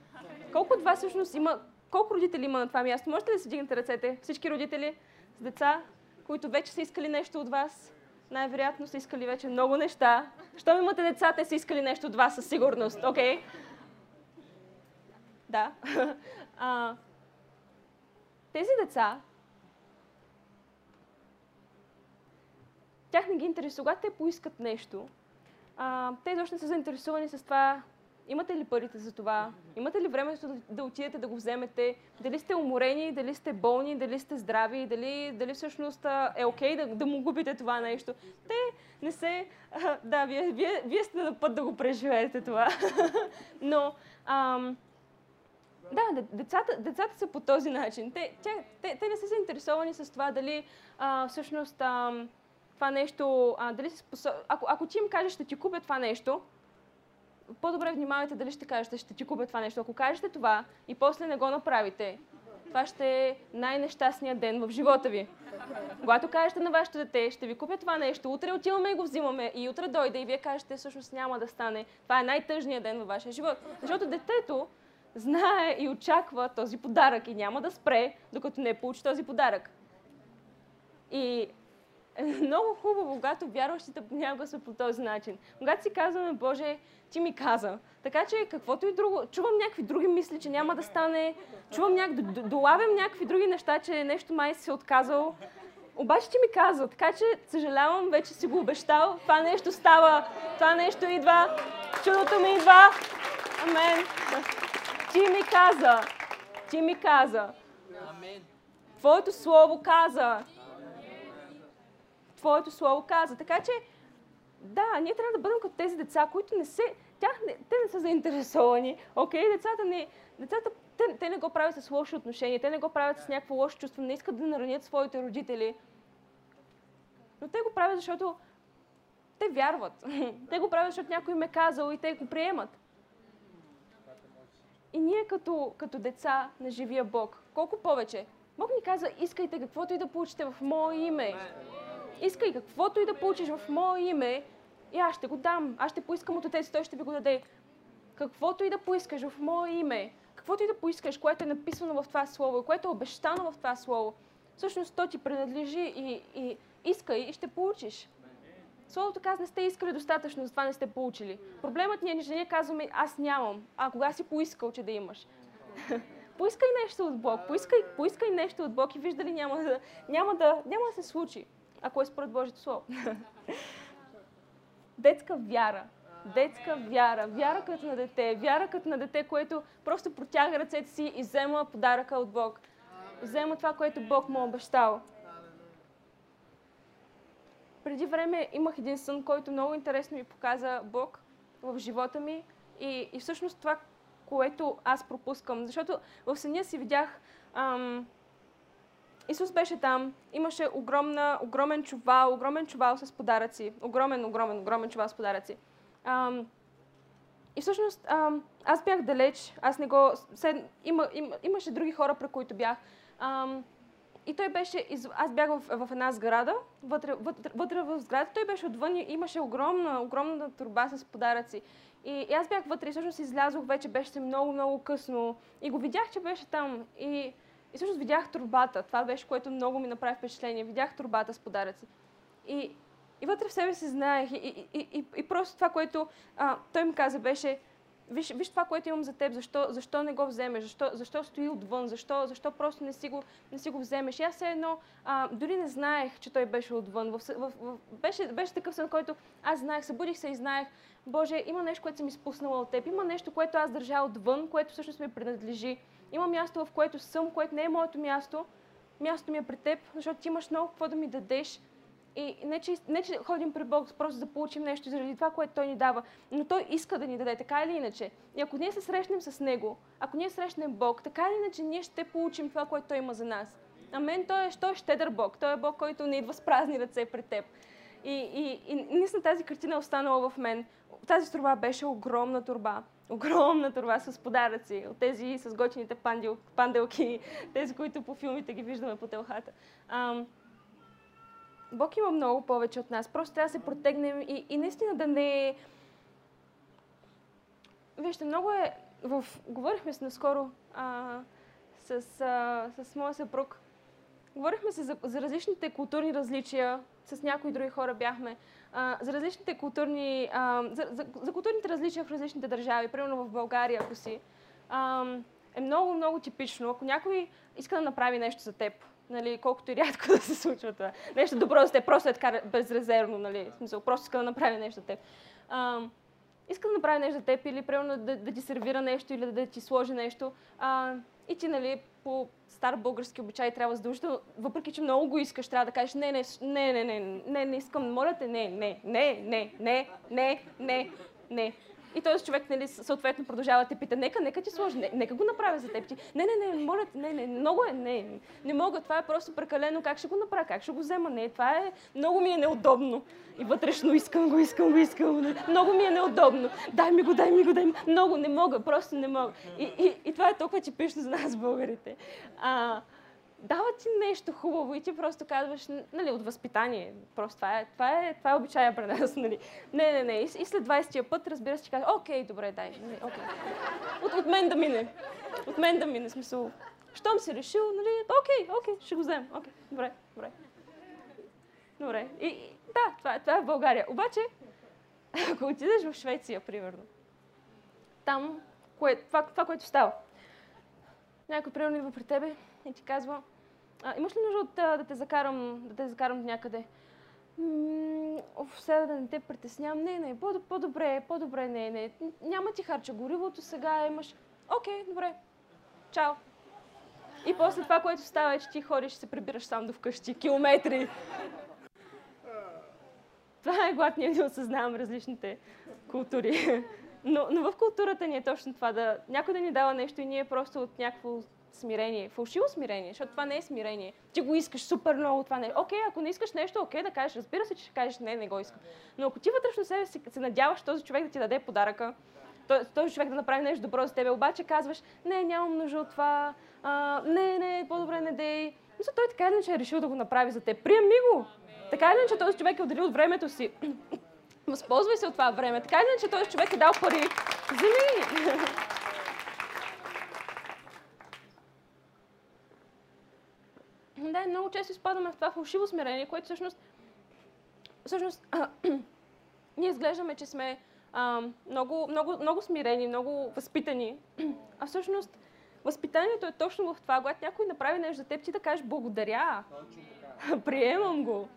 [SPEAKER 2] Колко от вас всъщност има, колко родители има на това място? Можете да си дигнете ръцете? Всички родители с деца, които вече са искали нещо от вас? Най-вероятно са искали вече много неща. Щом имате деца, те са искали нещо от вас със сигурност, окей? Okay? Да. (laughs) А, тези деца, тях не ги интересува. Когато те поискат нещо, а, те изобщо не са заинтересувани с това, имате ли парите за това, имате ли времето да, отидете да го вземете, дали сте уморени, дали сте болни, дали сте здрави, дали, дали всъщност е окей okay да, да му губите това нещо. Те не се... Да, вие, вие, вие сте на път да го преживеете това. (laughs) Но... Ам, да, децата, децата са по този начин. Те, те, те, те не са заинтересовани с това дали а, всъщност а, това нещо, а, дали си способ... ако, ако ти им кажеш, ще ти купя това нещо, по-добре внимавайте дали ще кажете, ще ти купя това нещо. Ако кажете това и после не го направите, това ще е най-нещастният ден в живота ви. Когато кажете на вашето дете, ще ви купя това нещо, утре отиваме и го взимаме и утре дойде и вие кажете, всъщност няма да стане. Това е най-тъжният ден във вашия живот. Защото детето знае и очаква този подарък и няма да спре, докато не получи този подарък. И е (laughs) много хубаво, когато вярващите понякога са по този начин. Когато си казваме, Боже, ти ми каза. Така че каквото и друго, чувам някакви други мисли, че няма да стане, чувам няк... долавям някакви други неща, че нещо май си отказал. Обаче ти ми каза, така че съжалявам, вече си го обещал, това нещо става, това нещо идва, чудото ми идва. Амен. Ти ми каза, ти ми каза. Твоето слово каза. Твоето слово каза. Така че, да, ние трябва да бъдем като тези деца, които не се, тях не, те не са заинтересовани. Окей, okay, децата не, децата, те, те не го правят с лоши отношения, те не го правят с някакво лошо чувство, не искат да наранят своите родители. Но те го правят, защото те вярват. (laughs) те го правят, защото някой им е казал и те го приемат. И ние като, като деца на живия Бог, колко повече? Бог ни каза, искайте каквото и да получите в Мое име. Искай каквото и да получиш в Мое име и аз ще го дам. Аз ще поискам от Отец, Той ще ви го даде. Каквото и да поискаш в Мое име, каквото и да поискаш, което е написано в това Слово, което е обещано в това Слово, всъщност то ти принадлежи и, и искай и ще получиш. Словото казва, не сте искали достатъчно, затова не сте получили. Проблемът ни е, че ние казваме, аз нямам. А кога си поискал, че да имаш? (laughs) поискай нещо от Бог, поискай, поискай нещо от Бог и виждали няма да, няма, да, няма да се случи, ако е според Божието Слово. (laughs) Детска вяра. Детска вяра. Вяра като на дете. Вяра като на дете, което просто протяга ръцете си и взема подаръка от Бог. Взема това, което Бог му е обещал преди време имах един сън, който много интересно ми показа Бог в живота ми и, и всъщност това, което аз пропускам. Защото в съня си видях, ам, Исус беше там, имаше огромна, огромен чувал, огромен чувал с подаръци. Огромен, огромен, огромен чувал с подаръци. Ам, и всъщност ам, аз бях далеч, аз не го... Сед, има, има, имаше други хора, при които бях. Ам, и той беше, аз бях в, в една сграда, вътре, вътре, вътре в сградата, той беше отвън и имаше огромна, огромна турба с подаръци. И, и аз бях вътре и всъщност излязох, вече беше много, много късно. И го видях, че беше там. И, и всъщност видях турбата. Това беше, което много ми направи впечатление. Видях турбата с подаръци. И, и вътре в себе си знаех. И, и, и, и, просто това, което а, той ми каза, беше, виж, виж това, което имам за теб, защо, защо не го вземеш, защо, защо стои отвън, защо, защо просто не си го, не си го вземеш. И аз все едно, а, дори не знаех, че той беше отвън. В, в, в, беше, беше такъв сън, който аз знаех, събудих се и знаех, Боже, има нещо, което съм изпуснала от теб, има нещо, което аз държа отвън, което всъщност ми принадлежи. Има място, в което съм, което не е моето място, мястото ми е при теб, защото ти имаш много какво да ми дадеш и не че, не, че ходим при Бог просто да получим нещо заради това, което Той ни дава, но Той иска да ни даде, така или иначе. И ако ние се срещнем с Него, ако ние срещнем Бог, така или иначе ние ще получим това, което Той има за нас. Амен, той е, той е щедър Бог. Той е Бог, който не идва с празни ръце пред теб. И, и, и наистина тази картина е останала в мен. Тази турба беше огромна турба. Огромна турба с подаръци. От тези с готините пандел, панделки, тези, които по филмите ги виждаме по телхата. Ам, Бог има много повече от нас. Просто трябва да се протегнем и, и наистина да не... Вижте, много е... В... Говорихме с наскоро а, с, а, с моя съпруг. Говорихме се за, за различните културни различия. С някои други хора бяхме. За различните културни... А, за, за, за културните различия в различните държави. Примерно в България, ако си. А, е много, много типично. Ако някой иска да направи нещо за теб, нали, колкото и рядко (laughs) да се случва това. Нещо добро за теб, просто е така безрезервно, нали, смисъл, просто иска да направи нещо за теб. А, иска да направи нещо за теб или примерно да, да ти сервира нещо или да, да ти сложи нещо. А, и ти, нали, по стар български обичай трябва задължително, въпреки че много го искаш, трябва да кажеш не, не, не, не, не, не, не искам, моля те, не, не, не, не, не, не, не, не. И този човек, нали, съответно продължава да те пита, нека, нека ти сложи, не, нека го направя за теб. Ти, не, не, не, моля, не, не, много е, не, не мога, това е просто прекалено, как ще го направя, как ще го взема, не, това е, много ми е неудобно. И вътрешно искам го, искам го, искам го, много ми е неудобно. Дай ми го, дай ми го, дай ми, много, не мога, просто не мога. И, и, и това е толкова типично за нас, българите. А, дава ти нещо хубаво и ти просто казваш, нали, от възпитание. Просто това е, това е, това е обичая при нас, (laughs) нали. Не, не, не. И, след 20-я път, разбира се, ти казваш, окей, добре, дай. Нали, окей. От, от мен да мине. От мен да мине, смисъл. Щом си решил, нали, окей, окей, ще го вземем. Окей, добре, добре. Добре. И, и да, това, това е в България. Обаче, (laughs) ако отидеш в Швеция, примерно, там, кое, това, това, което става. Някой, примерно, идва при тебе и ти казва, а, имаш ли нужда от а, да те закарам, да те закарам някъде? Оф, сега да не те притеснявам. Не, не, по- по-добре, по-добре, не, не. Няма ти харча горивото, сега имаш... Окей, добре. Чао. И после това, което става е, че ти ходиш и се прибираш сам до вкъщи. Километри. Това е глад ние да осъзнавам различните култури. Но, но в културата ни е точно това да някой да ни дава нещо и ние просто от някакво смирение, фалшиво смирение, защото това не е смирение. Ти го искаш супер много това не е. Окей, ако не искаш нещо, окей да кажеш, разбира се, че ще кажеш не, не го искам. Но ако ти вътрешно себе си се надяваш този човек да ти даде подаръка, този човек да направи нещо добро за тебе, обаче казваш, не, нямам нужда от това, а, не, не, по-добре не дей. Мисля, той така иначе е решил да го направи за теб. Приеми го! Така иначе този човек е отделил от времето си. (coughs) Възползвай се от това време. Така иначе този човек е дал пари. Вземи! Да, много често изпадаме в това фалшиво смирение, което всъщност, всъщност (clears throat) ние изглеждаме, че сме а, много, много, много смирени, много възпитани, (clears throat) а всъщност възпитанието е точно в това, когато някой направи нещо за теб, ти да кажеш благодаря. (laughs) Приемам го.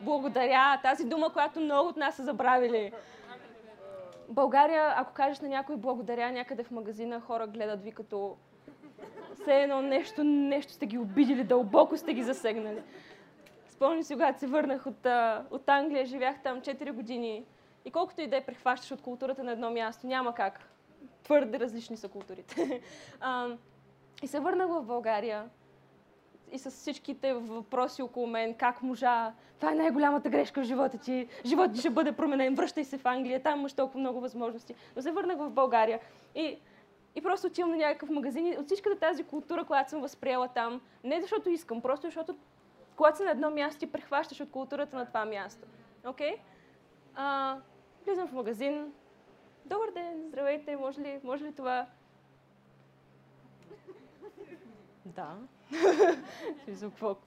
[SPEAKER 2] Благодаря. Тази дума, която много от нас са забравили. България, ако кажеш на някой благодаря някъде в магазина, хора гледат ви като все едно нещо, нещо сте ги обидили, дълбоко сте ги засегнали. Спомням си, когато се върнах от, от Англия, живях там 4 години. И колкото и да е прехващаш от културата на едно място, няма как. Твърде различни са културите. (laughs) а, и се върнах в България и с всичките въпроси около мен, как можа, това е най-голямата грешка в живота ти, животът ти ще бъде променен, връщай се в Англия, там имаш толкова много възможности. Но се върнах в България и и просто отивам на някакъв магазин и от всичката тази култура, която съм възприела там, не защото искам, просто защото когато си на едно място, ти прехващаш от културата на това място. Окей? Okay? влизам в магазин. Добър ден, здравейте, може ли, може ли това? Да. (laughs)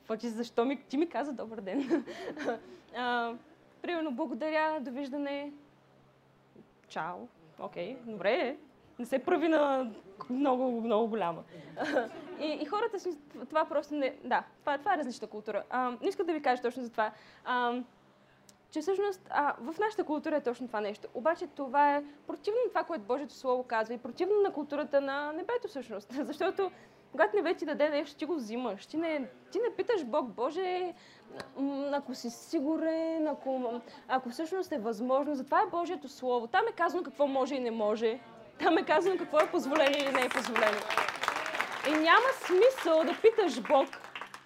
[SPEAKER 2] какво, защо ми, ти ми каза добър ден? (laughs) а, примерно, благодаря, довиждане. Чао. Окей, okay, добре не се прави на много, много голяма. (laughs) и, и хората си, това просто не... Да, това, това е различна култура. А, не искам да ви кажа точно за това. А, че всъщност а, в нашата култура е точно това нещо. Обаче това е противно на това, което Божието Слово казва и противно на културата на небето всъщност. (laughs) Защото когато небето ти даде нещо, ти го взимаш. Ти не, ти не питаш Бог, Боже, ако си сигурен, ако, ако всъщност е възможно. Затова е Божието Слово. Там е казано какво може и не може. Там е казано какво е позволено или не е позволено. И няма смисъл да питаш Бог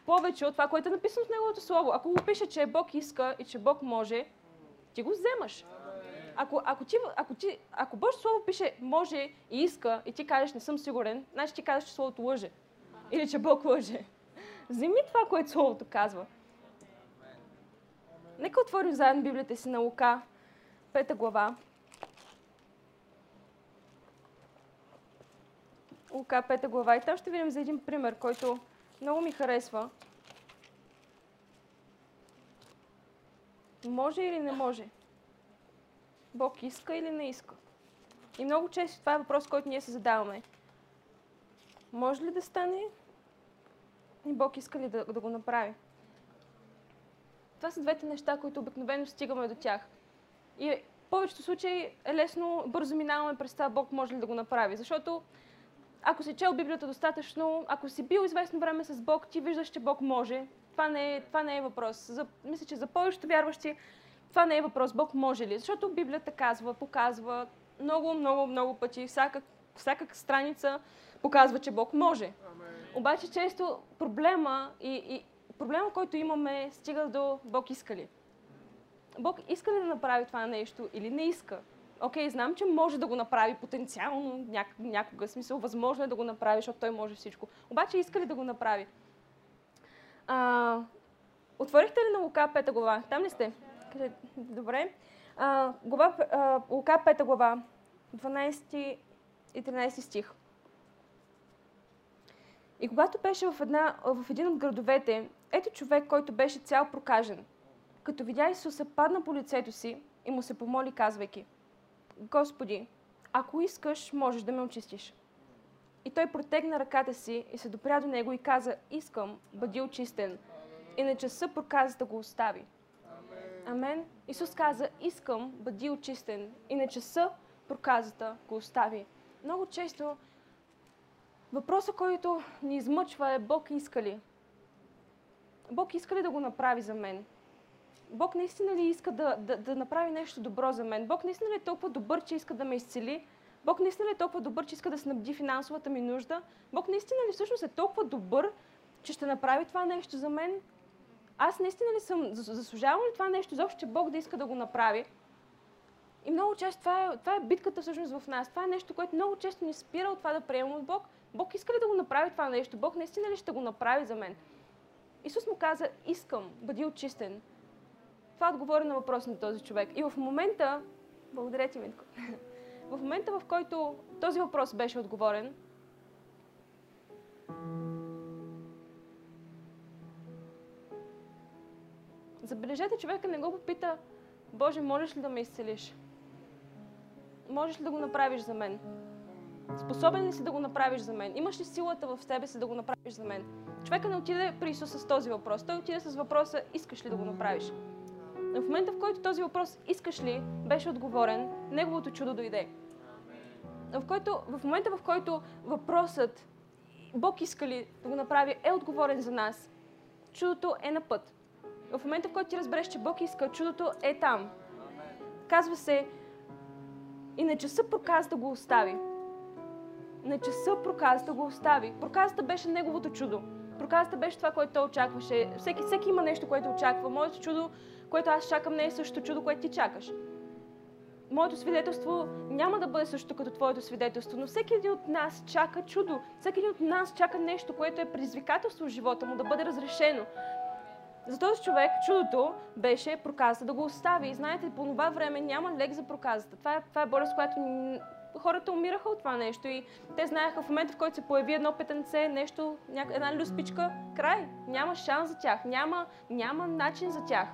[SPEAKER 2] повече от това, което е написано в Неговото Слово. Ако го пише, че Бог иска и че Бог може, ти го вземаш. Ако, ако, ти, ако, ти, ако Божието Слово пише може и иска и ти кажеш не съм сигурен, значи ти казваш, че Словото лъже. Или че Бог лъже. Вземи това, което Словото казва. Нека отворим заедно Библията си на Лука, пета глава. Лука, пета глава. И там ще видим за един пример, който много ми харесва. Може или не може? Бог иска или не иска? И много често това е въпрос, който ние се задаваме. Може ли да стане? И Бог иска ли да, да го направи? Това са двете неща, които обикновено стигаме до тях. И в повечето случаи е лесно, бързо минаваме през това Бог може ли да го направи. Защото ако си чел Библията достатъчно, ако си бил известно време с Бог, ти виждаш, че Бог може. Това не е, това не е въпрос. За, мисля, че за повечето вярващи това не е въпрос. Бог може ли? Защото Библията казва, показва много, много, много пъти, всяка, всяка страница показва, че Бог може. Амен. Обаче често проблема и, и проблема, който имаме, стига до Бог иска ли. Бог иска ли да направи това нещо или не иска? Окей, okay, знам, че може да го направи потенциално няк- някога, смисъл, възможно е да го направи, защото той може всичко. Обаче иска ли да го направи? А, отворихте ли на Лука 5 глава? Там ли сте? Добре. А, глава, а, Лука 5 глава, 12 и 13 стих. И когато беше в, една, в един от градовете, ето човек, който беше цял прокажен. Като видя Исуса, падна по лицето си и му се помоли, казвайки, Господи, ако искаш, можеш да ме очистиш. И той протегна ръката си и се допря до него и каза, искам, бъди очистен. Иначе са проказа да го остави. Амен. Исус каза, искам, бъди очистен. Иначе са проказата го остави. Много често въпросът, който ни измъчва е Бог иска ли? Бог иска ли да го направи за мен? Бог наистина ли иска да, да, да направи нещо добро за мен? Бог наистина ли е толкова добър, че иска да ме изцели? Бог наистина ли е толкова добър, че иска да снабди финансовата ми нужда? Бог наистина ли всъщност е толкова добър, че ще направи това нещо за мен? Аз наистина ли съм, заслужавам ли това нещо, защо че Бог да иска да го направи? И много често това е, това е битката всъщност в нас. Това е нещо, което много често ни спира от това да приемем от Бог. Бог иска ли да го направи това нещо? Бог наистина ли ще го направи за мен? Исус му каза, искам, бъди очистен. Това отговори на въпрос на този човек. И в момента, благодаря ти, Митко, (laughs) в момента в който този въпрос беше отговорен, забележете, човека не го попита, Боже, можеш ли да ме изцелиш? Можеш ли да го направиш за мен? Способен ли си да го направиш за мен? Имаш ли силата в себе си да го направиш за мен? Човека не отиде при Исус с този въпрос. Той отиде с въпроса, искаш ли да го направиш? В момента, в който този въпрос искаш ли, беше отговорен, неговото чудо дойде. В, който, в момента, в който въпросът Бог иска ли да го направи, е отговорен за нас, чудото е на път. В момента, в който ти разбереш, че Бог иска, чудото е там. Казва се, и на часа проказа да го остави. На часа проказа да го остави. Проказата беше неговото чудо. Проказата беше това, което той очакваше. Всеки, всеки има нещо, което очаква. Моето чудо, което аз чакам, не е същото чудо, което ти чакаш. Моето свидетелство няма да бъде също като твоето свидетелство, но всеки един от нас чака чудо. Всеки един от нас чака нещо, което е предизвикателство в живота му да бъде разрешено. За този човек чудото беше проказата да го остави. И знаете, по това време няма лек за проказата. Това е, това е болест, която хората умираха от това нещо и те знаеха в момента, в който се появи едно петенце, нещо, една люспичка, край. Няма шанс за тях, няма, няма начин за тях.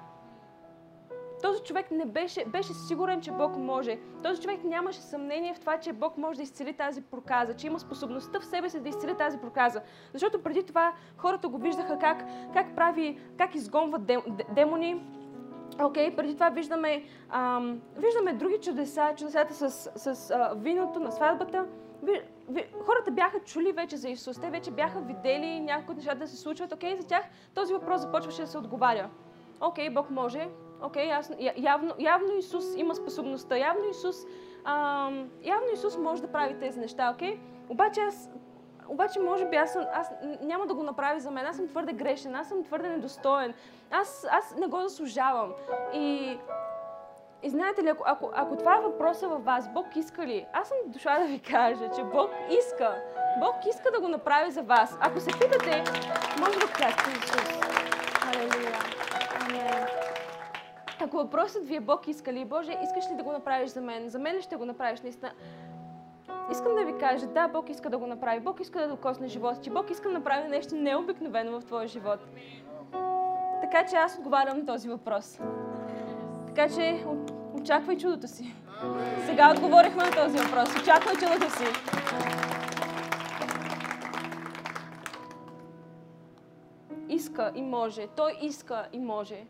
[SPEAKER 2] Този човек не беше, беше сигурен, че Бог може. Този човек нямаше съмнение в това, че Бог може да изцели тази проказа, че има способността в себе си да изцели тази проказа. Защото преди това хората го виждаха как, как прави, как изгонва демони, Окей, okay, преди това виждаме, ам, виждаме други чудеса, чудесата с, с а, виното на сватбата. Ви, ви, хората бяха чули вече за Исус, те вече бяха видели някои неща да се случват. Окей, okay, за тях този въпрос започваше да се отговаря. Окей, okay, Бог може, окей, okay, явно, явно Исус има способността, явно Исус, ам, явно Исус може да прави тези неща, окей? Okay? Обаче аз обаче, може би, аз, съм, аз няма да го направи за мен. Аз съм твърде грешен, аз съм твърде недостоен. Аз, аз не го заслужавам. И, и знаете ли, ако, ако, ако това е въпроса във вас, Бог иска ли? Аз съм дошла да ви кажа, че Бог иска. Бог иска да го направи за вас. Ако се питате, може да кажете Исус. Алелуя. Ако въпросът ви е Бог иска ли, Боже, искаш ли да го направиш за мен? За мен ли ще го направиш наистина? Искам да ви кажа, да, Бог иска да го направи. Бог иска да докосне живота ти. Бог иска да направи нещо необикновено в твоя живот. Така че аз отговарям на този въпрос. Така че очаквай чудото си. Сега отговорихме на този въпрос. Очаквай чудото си. Иска и може. Той иска и може.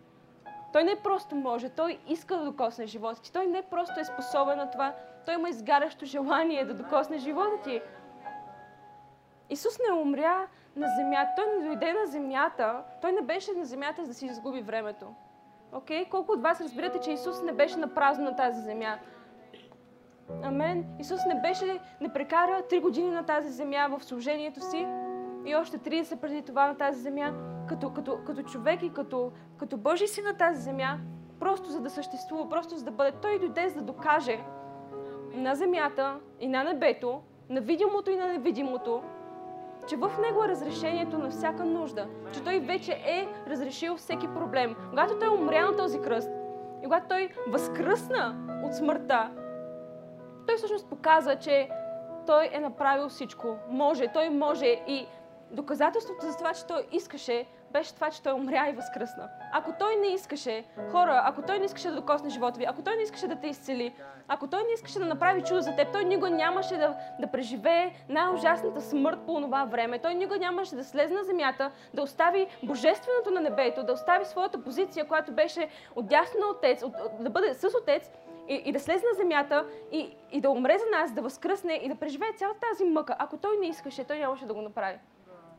[SPEAKER 2] Той не просто може, той иска да докосне живота ти. Той не просто е способен на това, той има изгарящо желание да докосне живота ти. Исус не умря на земята. Той не дойде на земята. Той не беше на земята, за да си изгуби времето. Окей? Okay? Колко от вас разбирате, че Исус не беше на празно на тази земя? Амен. Исус не беше, не прекара три години на тази земя в служението си и още 30 преди това на тази земя, като, като, като човек и като, като Божий си на тази земя, просто за да съществува, просто за да бъде. Той дойде за да докаже на земята и на небето, на видимото и на невидимото, че в него е разрешението на всяка нужда, че той вече е разрешил всеки проблем. Когато той умря на този кръст и когато той възкръсна от смъртта, той всъщност показа, че той е направил всичко. Може, той може и доказателството за това, че той искаше, беше това, че той умря и възкръсна. Ако той не искаше, хора, ако той не искаше да докосне живота ви, ако той не искаше да те изцели, ако той не искаше да направи чудо за теб, той никога нямаше да, да преживее най-ужасната смърт по това време. Той никога нямаше да слезе на земята, да остави божественото на небето, да остави своята позиция, която беше отдясно на отец, от, да бъде с отец и, и да слезе на земята и, и да умре за нас, да възкръсне и да преживее цялата тази мъка. Ако той не искаше, той нямаше да го направи.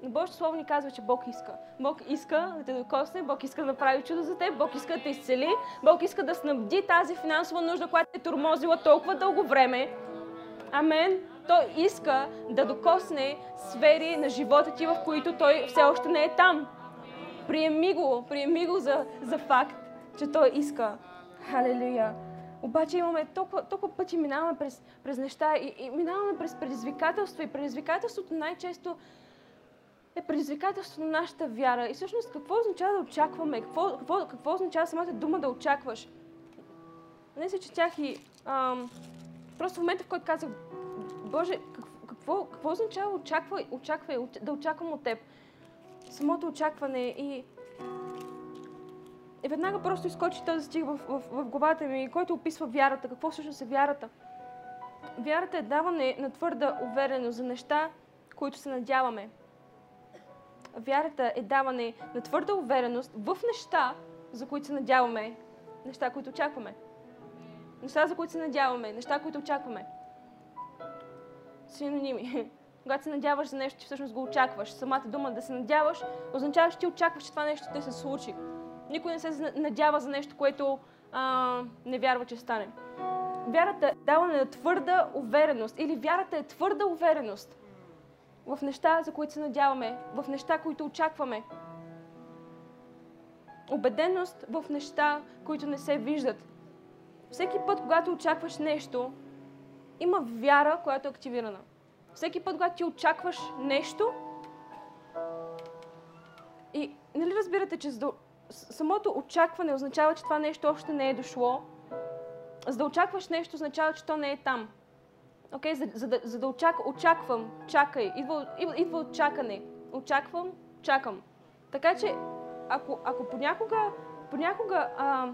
[SPEAKER 2] Но Божието Слово ни казва, че Бог иска. Бог иска да те докосне, Бог иска да направи чудо за теб, Бог иска да те изцели, Бог иска да снабди тази финансова нужда, която е тормозила толкова дълго време. Амен. Той иска да докосне сфери на живота ти, в които той все още не е там. Приеми го, приеми го за, за факт, че той иска. Халелуя. Обаче имаме толкова, толкова пъти минаваме през, през неща и, и минаваме през предизвикателства и предизвикателството най-често е предизвикателство на нашата вяра. И всъщност какво означава да очакваме? Какво, какво, какво означава самата дума да очакваш? Не се четях и ам, просто в момента, в който казах, Боже, какво, какво означава очаквай, очаквай, да очаквам от Теб? Самото очакване и и веднага просто изкочи този стих в, в, в главата ми, който описва вярата. Какво всъщност е вярата? Вярата е даване на твърда увереност за неща, които се надяваме вярата е даване на твърда увереност в неща, за които се надяваме, неща, които очакваме. Неща, за които се надяваме, неща, които очакваме. Синоними. (laughs) Когато се надяваш за нещо, всъщност го очакваш. Самата дума да се надяваш означава, че ти очакваш, че това нещо ще се случи. Никой не се надява за нещо, което а, не вярва, че стане. Вярата е даване на твърда увереност. Или вярата е твърда увереност в неща, за които се надяваме, в неща, които очакваме. Обеденост в неща, които не се виждат. Всеки път, когато очакваш нещо, има вяра, която е активирана. Всеки път, когато ти очакваш нещо, и нали разбирате, че за да, самото очакване означава, че това нещо още не е дошло. За да очакваш нещо, означава, че то не е там. Okay, за, за, да, за да очак, очаквам, чакай, идва, идва, идва от чакане. Очаквам, чакам. Така че, ако, ако понякога, понякога а,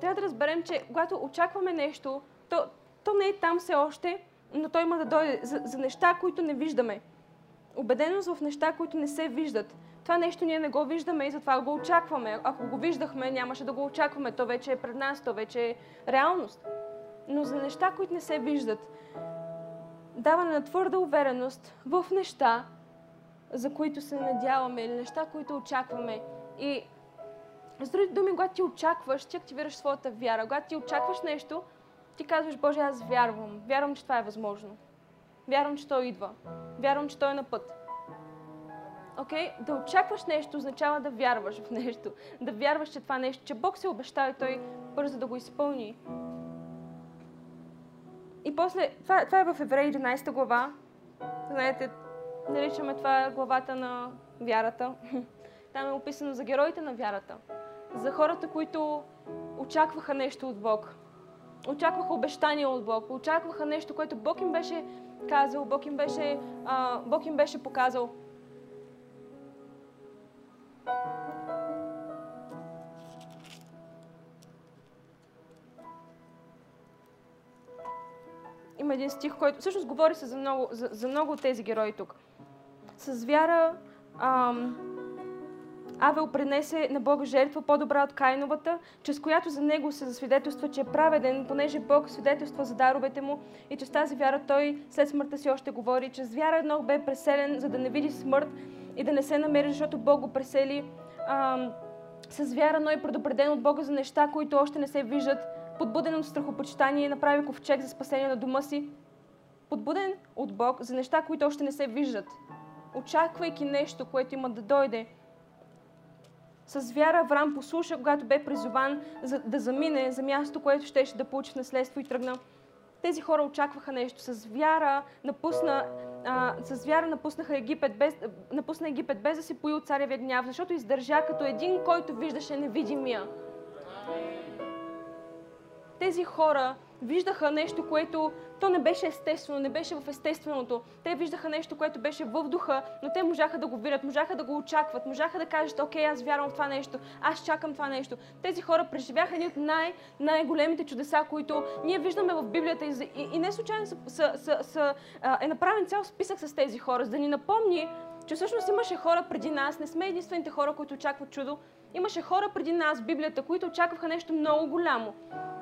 [SPEAKER 2] трябва да разберем, че когато очакваме нещо, то, то не е там все още, но то има да дойде за, за неща, които не виждаме. Обеденост в неща, които не се виждат. Това нещо ние не го виждаме и затова го очакваме. Ако го виждахме, нямаше да го очакваме. То вече е пред нас, то вече е реалност. Но за неща, които не се виждат, даване на твърда увереност в неща, за които се надяваме или неща, които очакваме. И с други думи, когато ти очакваш, ти активираш своята вяра. Когато ти очакваш нещо, ти казваш, Боже, аз вярвам. Вярвам, че това е възможно. Вярвам, че Той идва. Вярвам, че Той е на път. Окей? Okay? Да очакваш нещо означава да вярваш в нещо. Да вярваш, че това нещо, че Бог се обещава и Той бързо да го изпълни. И после, това, това е в Евреи 11 глава. Знаете, наричаме това главата на вярата. (laughs) Там е описано за героите на вярата. За хората, които очакваха нещо от Бог. Очакваха обещание от Бог. Очакваха нещо, което Бог им беше казал, Бог им беше, а, Бог им беше показал. Има един стих, който всъщност говори се за много, за, за много от тези герои тук. С вяра ам, Авел принесе на Бога жертва по-добра от Кайновата, чрез която за него се засвидетелства, че е праведен, понеже Бог свидетелства за даровете му и че с тази вяра той след смъртта си още говори, че с вяра едно бе преселен, за да не види смърт и да не се намери, защото Бог го пресели. Ам, с вяра, но е предупреден от Бога за неща, които още не се виждат, подбуден от страхопочитание, направи ковчег за спасение на дома си. Подбуден от Бог за неща, които още не се виждат, очаквайки нещо, което има да дойде. С вяра Авраам послуша, когато бе призован за, да замине за място, което щеше да получи в наследство и тръгна. Тези хора очакваха нещо. С вяра напусна, а, с вяра напуснаха Египет без, напусна Египет без да си пои от царевия гняв, защото издържа като един, който виждаше невидимия. Тези хора виждаха нещо, което то не беше естествено, не беше в естественото. Те виждаха нещо, което беше в духа, но те можаха да го видят, можаха да го очакват, можаха да кажат, окей, аз вярвам в това нещо, аз чакам това нещо. Тези хора преживяха едни от най- най-големите чудеса, които ние виждаме в Библията и, и, и не случайно са, са, са, са, е направен цял списък с тези хора, за да ни напомни, че всъщност имаше хора преди нас, не сме единствените хора, които очакват чудо. Имаше хора преди нас Библията, които очакваха нещо много голямо.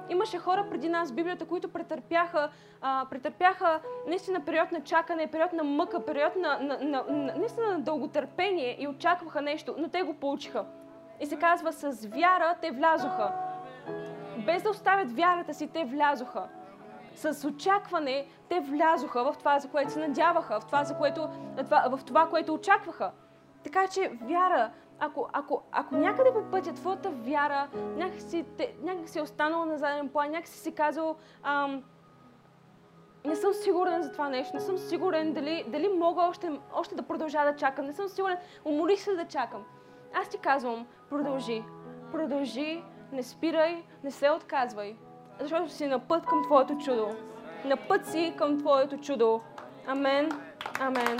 [SPEAKER 2] Имаше хора преди нас Библията, които претърпяха, а, претърпяха наистина период на чакане, период на мъка, период на, на, на, на, наистина на дълготърпение и очакваха нещо, но те го получиха. И се казва, с вяра те влязоха. Без да оставят вярата си, те влязоха. С очакване те влязоха в това, за което се надяваха, в това, за което, в това, което очакваха. Така че вяра, ако, ако, ако някъде по пътя твоята вяра някакси, те, някакси е останала на заден план, някакси си казал, ам, не съм сигурен за това нещо, не съм сигурен дали, дали мога още, още да продължа да чакам, не съм сигурен, уморих се да чакам. Аз ти казвам, продължи, продължи, не спирай, не се отказвай, защото си на път към твоето чудо. На път си към твоето чудо. Амен. Амен.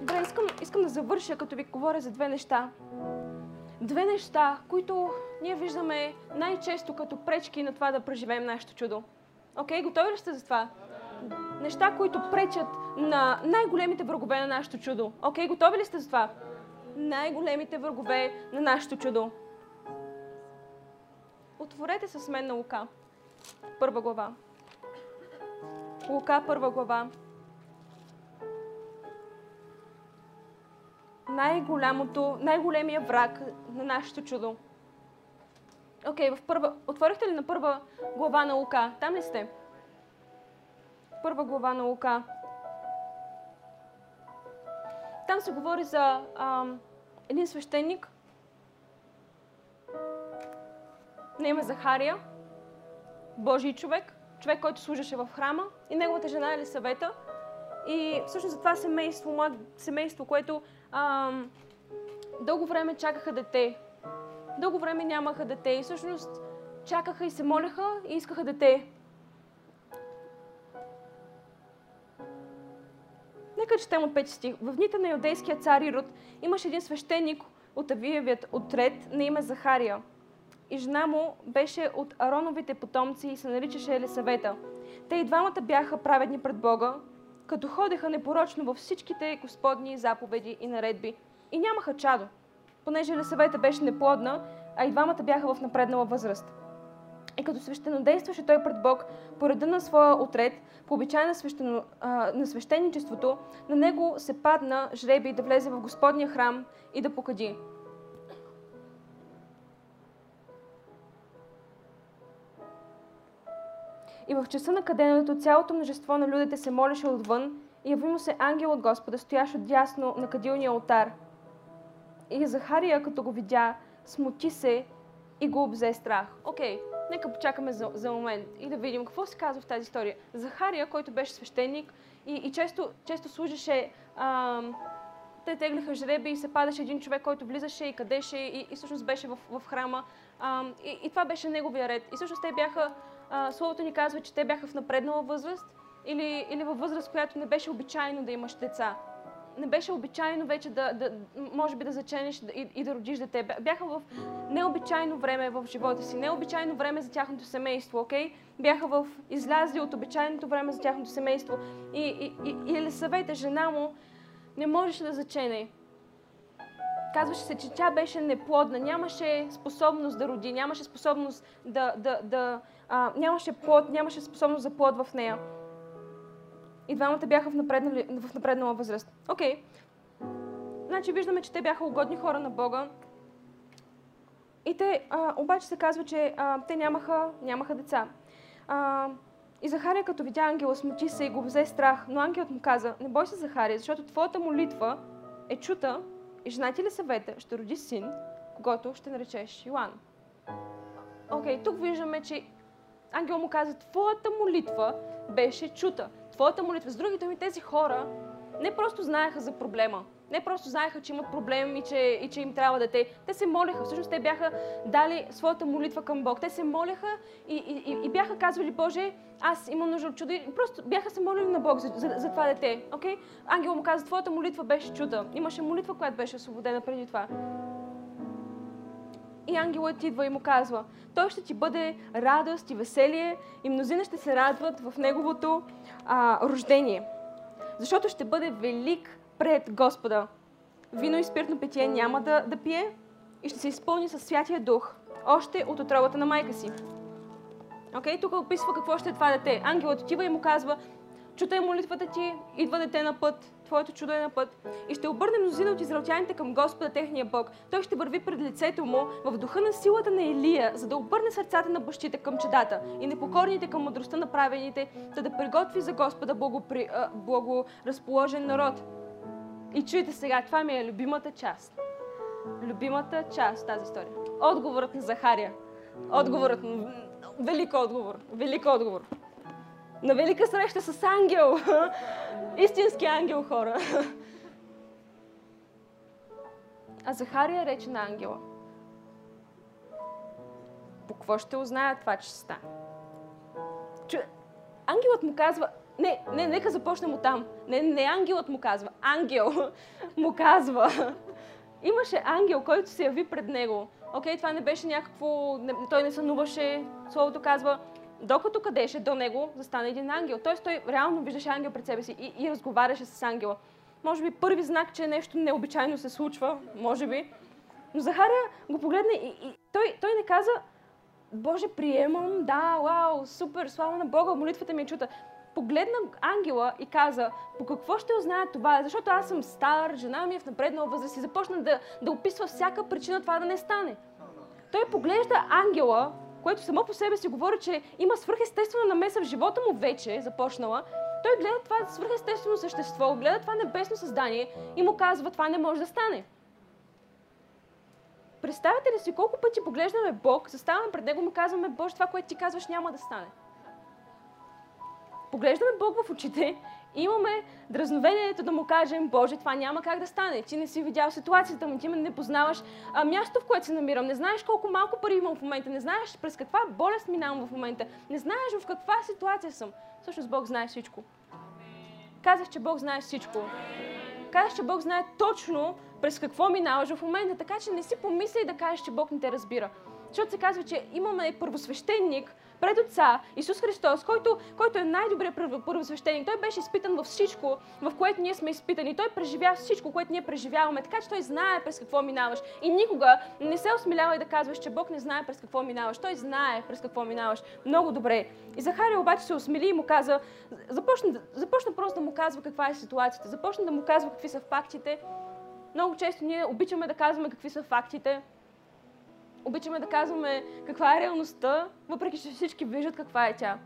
[SPEAKER 2] Добре, искам, искам да завърша, като ви говоря за две неща. Две неща, които ние виждаме най-често като пречки на това да преживеем нашето чудо. Окей, okay, готови ли сте за това? Неща, които пречат на най-големите врагове на нашето чудо. Окей, okay, готови ли сте за това? Най-големите врагове на нашето чудо. Отворете с мен на Лука. Първа глава. Лука, първа глава. най-голямото, най-големия враг на нашето чудо. Окей, okay, в първа... отворихте ли на първа глава на Лука? Там ли сте? Първа глава на Лука. Там се говори за ам, един свещеник, на име Захария, Божий човек, човек, който служеше в храма и неговата жена Елисавета. И всъщност за това семейство, млад семейство, което ам, дълго време чакаха дете. Дълго време нямаха дете и всъщност чакаха и се молеха и искаха дете. Нека четем от 5 стих. В дните на юдейския цар Ирод имаше един свещеник от Авиевият отред на име Захария. И жена му беше от Ароновите потомци и се наричаше Елисавета. Те и двамата бяха праведни пред Бога, като ходеха непорочно във всичките господни заповеди и наредби. И нямаха чадо, понеже Елисавета беше неплодна, а и двамата бяха в напреднала възраст. И като свещенодействаше той пред Бог, по реда на своя отред, по обичай на, свещено, а, на свещеничеството, на него се падна жреби да влезе в Господния храм и да покади. И в часа на каденето цялото множество на людите се молеше отвън и яви му се ангел от Господа, стоящ отдясно на кадилния алтар. И Захария, като го видя, смути се и го обзе страх. Окей, okay, нека почакаме за, за момент и да видим какво се казва в тази история. Захария, който беше свещеник и, и често, често служеше, ам, те теглиха жреби и се падаше един човек, който влизаше и къдеше и, и всъщност беше в, в храма. Ам, и, и това беше неговия ред. И всъщност те бяха, а, словото ни казва, че те бяха в напреднала възраст или, или във възраст, която не беше обичайно да имаш деца не беше обичайно вече да, да може би да заченеш и, и да родиш дете. Бяха в необичайно време в живота си, необичайно време за тяхното семейство, окей? Okay? Бяха в излязли от обичайното време за тяхното семейство. И, и, и, и Елисавета, жена му, не можеше да зачене. Казваше се, че тя беше неплодна, нямаше способност да роди, нямаше способност да, да, да а, нямаше плод, нямаше способност за плод в нея. И двамата бяха в, напреднали, в напреднала възраст. Окей. Okay. Значи виждаме, че те бяха угодни хора на Бога. И те, а, обаче се казва, че а, те нямаха, нямаха деца. А, и Захария, като видя ангела, смути се и го взе страх. Но ангелът му каза, не бой се, Захария, защото твоята молитва е чута и жена ти ли съвета ще роди син, когато ще наречеш Йоан. Окей, okay, тук виждаме, че ангел му каза, твоята молитва беше чута твоята молитва. С другите ми тези хора не просто знаеха за проблема, не просто знаеха, че имат проблем и че, и че им трябва дете. Те се молеха. Всъщност те бяха дали своята молитва към Бог. Те се молеха и, и, и бяха казвали, Боже, аз имам нужда от чудо. И просто бяха се молили на Бог за, за, за това дете. Okay? Ангел му каза, твоята молитва беше чуда. Имаше молитва, която беше освободена преди това. И ангелът идва и му казва, той ще ти бъде радост и веселие и мнозина ще се радват в неговото а, рождение. Защото ще бъде велик пред Господа. Вино и спиртно питие няма да, да пие и ще се изпълни със Святия Дух, още от отробата на майка си. Окей, тук описва какво ще е това дете. Ангелът отива и му казва, чутай молитвата ти, идва дете на път, твоето чудо е на път. И ще обърне мнозина от израелтяните към Господа, техния Бог. Той ще върви пред лицето му в духа на силата на Илия, за да обърне сърцата на бащите към чедата и непокорните към мъдростта на правените, за да приготви за Господа благопри... благоразположен народ. И чуйте сега, това ми е любимата част. Любимата част тази история. Отговорът на Захария. Отговорът на... Велик отговор. Велик отговор на велика среща с ангел. (laughs) Истински ангел, хора. А Захария рече на ангела. По какво ще узная това, че стане? Ангелът му казва, не, не, нека започнем от там. Не, не ангелът му казва, ангел (laughs) му казва. Имаше ангел, който се яви пред него. Окей, това не беше някакво... Не, той не сънуваше. Словото казва, докато къдеше до него, застана един ангел. Тоест той реално виждаше ангел пред себе си и, и разговаряше с ангела. Може би първи знак, че нещо необичайно се случва, може би. Но Захария го погледна и, и той, той не каза, Боже, приемам, да, вау, супер, слава на Бога, молитвата ми е чута. Погледна ангела и каза, по какво ще узная това? Защото аз съм стар, жена ми е в напреднала възраст и започна да, да описва всяка причина това да не стане. Той поглежда ангела което само по себе си говори, че има свръхестествена намеса в живота му вече, започнала, той гледа това свръхестествено същество, гледа това небесно създание и му казва, това не може да стане. Представете ли си колко пъти поглеждаме Бог, заставаме пред Него и му казваме, Боже, това, което ти казваш, няма да стане. Поглеждаме Бог в очите имаме дразновението да му кажем, Боже, това няма как да стане. Ти не си видял ситуацията ми, ти не познаваш а, място, в което се намирам, не знаеш колко малко пари имам в момента, не знаеш през каква болест минавам в момента, не знаеш в каква ситуация съм. Всъщност Бог знае всичко. Казах, че Бог знае всичко. Казах, че Бог знае точно през какво минаваш в момента, така че не си помисли да кажеш, че Бог не те разбира. Защото се казва, че имаме първосвещеник, пред Отца, Исус Христос, който, който е най-добрият първосвещеник. Той беше изпитан във всичко, в което ние сме изпитани. Той преживя всичко, което ние преживяваме, така че той знае през какво минаваш. И никога не се осмелявай да казваш, че Бог не знае през какво минаваш. Той знае през какво минаваш. Много добре. И Захария обаче се осмели и му каза, започна, започна просто да му казва каква е ситуацията, започна да му казва какви са фактите. Много често ние обичаме да казваме какви са фактите, обичаме да казваме каква е реалността, въпреки че всички виждат каква е тя.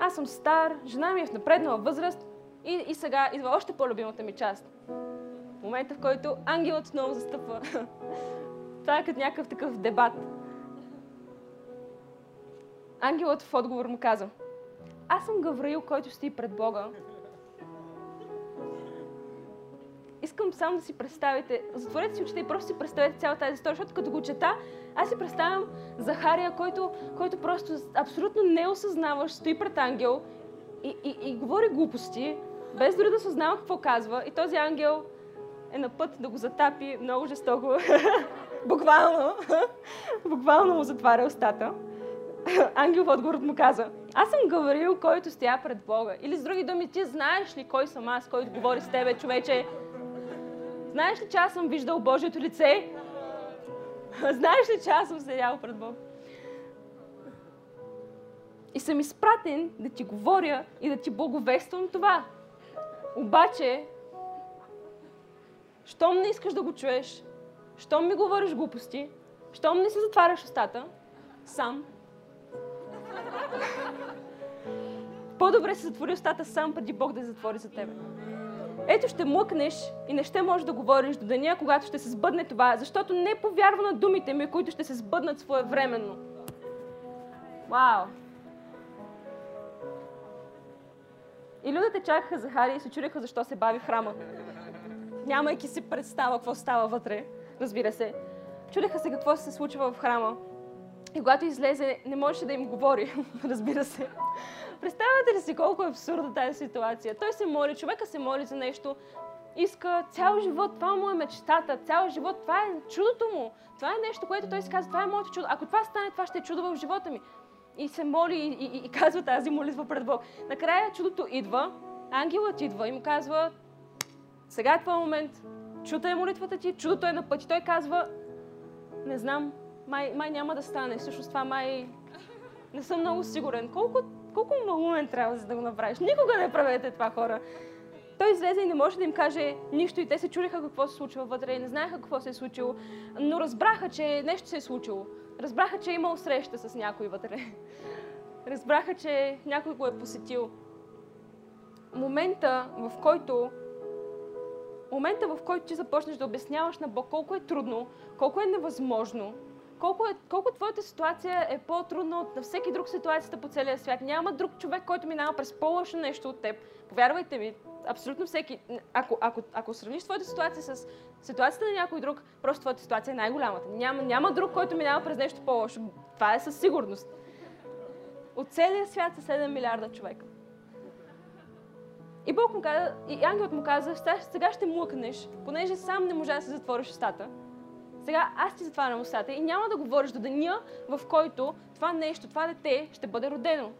[SPEAKER 2] аз съм стар, жена ми е в напреднала възраст и, и сега идва още по-любимата ми част. Момента, в който ангелът отново застъпва. (laughs) Това е като някакъв такъв дебат. Ангелът в отговор му каза, аз съм Гавраил, който стои пред Бога. Искам само да си представите, затворете си очите и просто си представете цялата тази история, защото като го чета, аз си представям Захария, който, който просто абсолютно не осъзнаваш, стои пред ангел и, и, и говори глупости, без дори да осъзнава какво казва. И този ангел е на път да го затапи много жестоко. (laughs) Буквално. (laughs) Буквално му затваря устата. (laughs) Ангел в отговор му каза, аз съм Гаврил, който стоя пред Бога. Или с други думи, ти знаеш ли кой съм аз, който говори с тебе, човече? Знаеш ли, че аз съм виждал Божието лице? Знаеш ли, че аз съм седял пред Бог? И съм изпратен да ти говоря и да ти благовествам това. Обаче, щом не искаш да го чуеш, щом ми говориш глупости, щом не се затваряш устата, сам, по-добре се затвори устата сам, преди Бог да затвори за тебе. Ето ще млъкнеш и не ще можеш да говориш до деня, когато ще се сбъдне това, защото не повярва на думите ми, които ще се сбъднат своевременно. Вау! И людите чакаха Захария и се чудеха защо се бави храма. Нямайки си представа какво става вътре, разбира се. Чудеха се какво се случва в храма. И когато излезе, не можеше да им говори, (laughs) разбира се. Представяте ли си колко е абсурдна тази ситуация? Той се моли, човека се моли за нещо, иска цял живот, това му е мечтата, цял живот, това е чудото му. Това е нещо, което той си казва, това е моето чудо. Ако това стане, това ще е чудо в живота ми. И се моли и, и, и казва тази молитва пред Бог. Накрая чудото идва, ангелът идва и му казва, сега е твой момент, чута е молитвата ти, чудото е на пъти. Той казва, не знам, май, май няма да стане. Всъщност това май не съм много сигурен. Колко, колко малумен трябва за да го направиш? Никога не правете това, хора. Той излезе и не може да им каже нищо и те се чудиха какво се случва вътре и не знаеха какво се е случило, но разбраха, че нещо се е случило. Разбраха, че е имал среща с някой вътре. Разбраха, че някой го е посетил. Момента, в който момента, в който ти започнеш да обясняваш на Бог колко е трудно, колко е невъзможно, колко, е, колко твоята ситуация е по-трудна от на всеки друг ситуацията по целия свят. Няма друг човек, който минава през по-лошо нещо от теб. Повярвайте ми, абсолютно всеки. Ако, ако, ако сравниш твоята ситуация с ситуацията на някой друг, просто твоята ситуация е най-голямата. Няма, няма друг, който минава през нещо по-лошо. Това е със сигурност. От целия свят са 7 милиарда човека. И Бог му каза, и ангелът му каза, сега ще млъкнеш, понеже сам не можа да се затвориш устата сега аз ти затварям устата и няма да говориш до деня, в който това нещо, това дете ще бъде родено.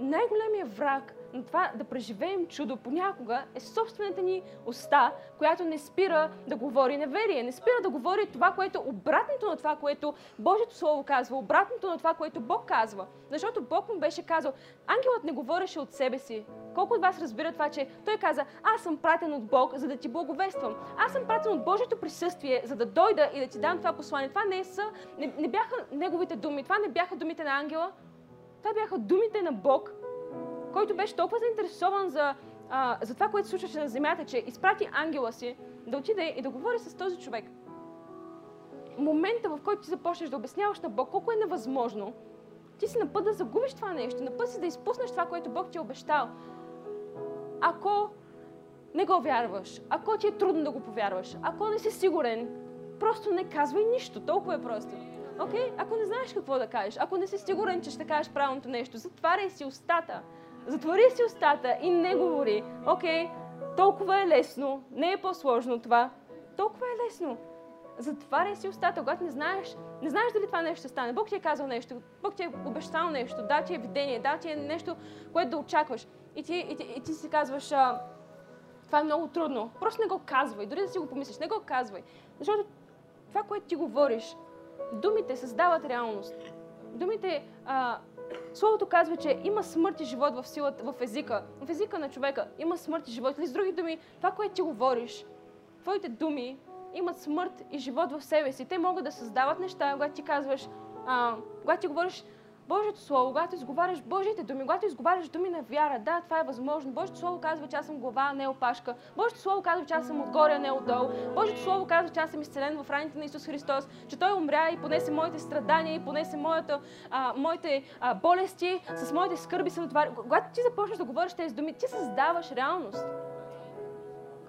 [SPEAKER 2] Най-големият враг на това да преживеем чудо понякога е собствената ни уста, която не спира да говори неверие, не спира да говори това, което обратното на това, което Божието Слово казва, обратното на това, което Бог казва. Защото Бог му беше казал, ангелът не говореше от себе си. Колко от вас разбира това, че той каза, аз съм пратен от Бог, за да ти благовествам. Аз съм пратен от Божието присъствие, за да дойда и да ти дам това послание. Това не, са, не, не бяха неговите думи, това не бяха думите на ангела, това бяха думите на Бог, който беше толкова заинтересован за, а, за това, което се случваше на земята, че изпрати ангела си да отиде и да говори с този човек. Момента, в който ти започнеш да обясняваш на Бог колко е невъзможно, ти си на път да загубиш това нещо, на път си да изпуснеш това, което Бог ти е обещал. Ако не го вярваш, ако ти е трудно да го повярваш, ако не си сигурен, просто не казвай нищо, толкова е просто. Окей? Okay? Ако не знаеш какво да кажеш, ако не си сигурен, че ще кажеш правилното нещо, затваряй си устата. Затвори си устата и не говори. Окей, толкова е лесно. Не е по-сложно това. Толкова е лесно. Затваряй си устата, когато не знаеш, не знаеш дали това нещо ще стане. Бог ти е казал нещо, Бог ти е обещал нещо, да ти е видение, да ти е нещо, което да очакваш. И ти, и ти, и ти си казваш, а, това е много трудно. Просто не го казвай. Дори да си го помислиш, не го казвай. Защото това, което ти говориш, думите създават реалност. Думите а, Словото казва, че има смърт и живот в силата, в езика, в езика на човека. Има смърт и живот. Или с други думи, това, което ти говориш, твоите думи имат смърт и живот в себе си. Те могат да създават неща, когато ти казваш, а, когато ти говориш Божието Слово, когато изговаряш Божиите думи, когато изговаряш думи на вяра, да, това е възможно. Божието Слово казва, че аз съм глава, а не опашка. Божието Слово казва, че аз съм отгоре, а не отдолу. Божието Слово казва, че аз съм изцелен в раните на Исус Христос, че Той умря и понесе моите страдания, и понесе моята, а, моите а, болести, с моите скърби се натовари. Когато ти започнеш да говориш тези думи, ти създаваш реалност.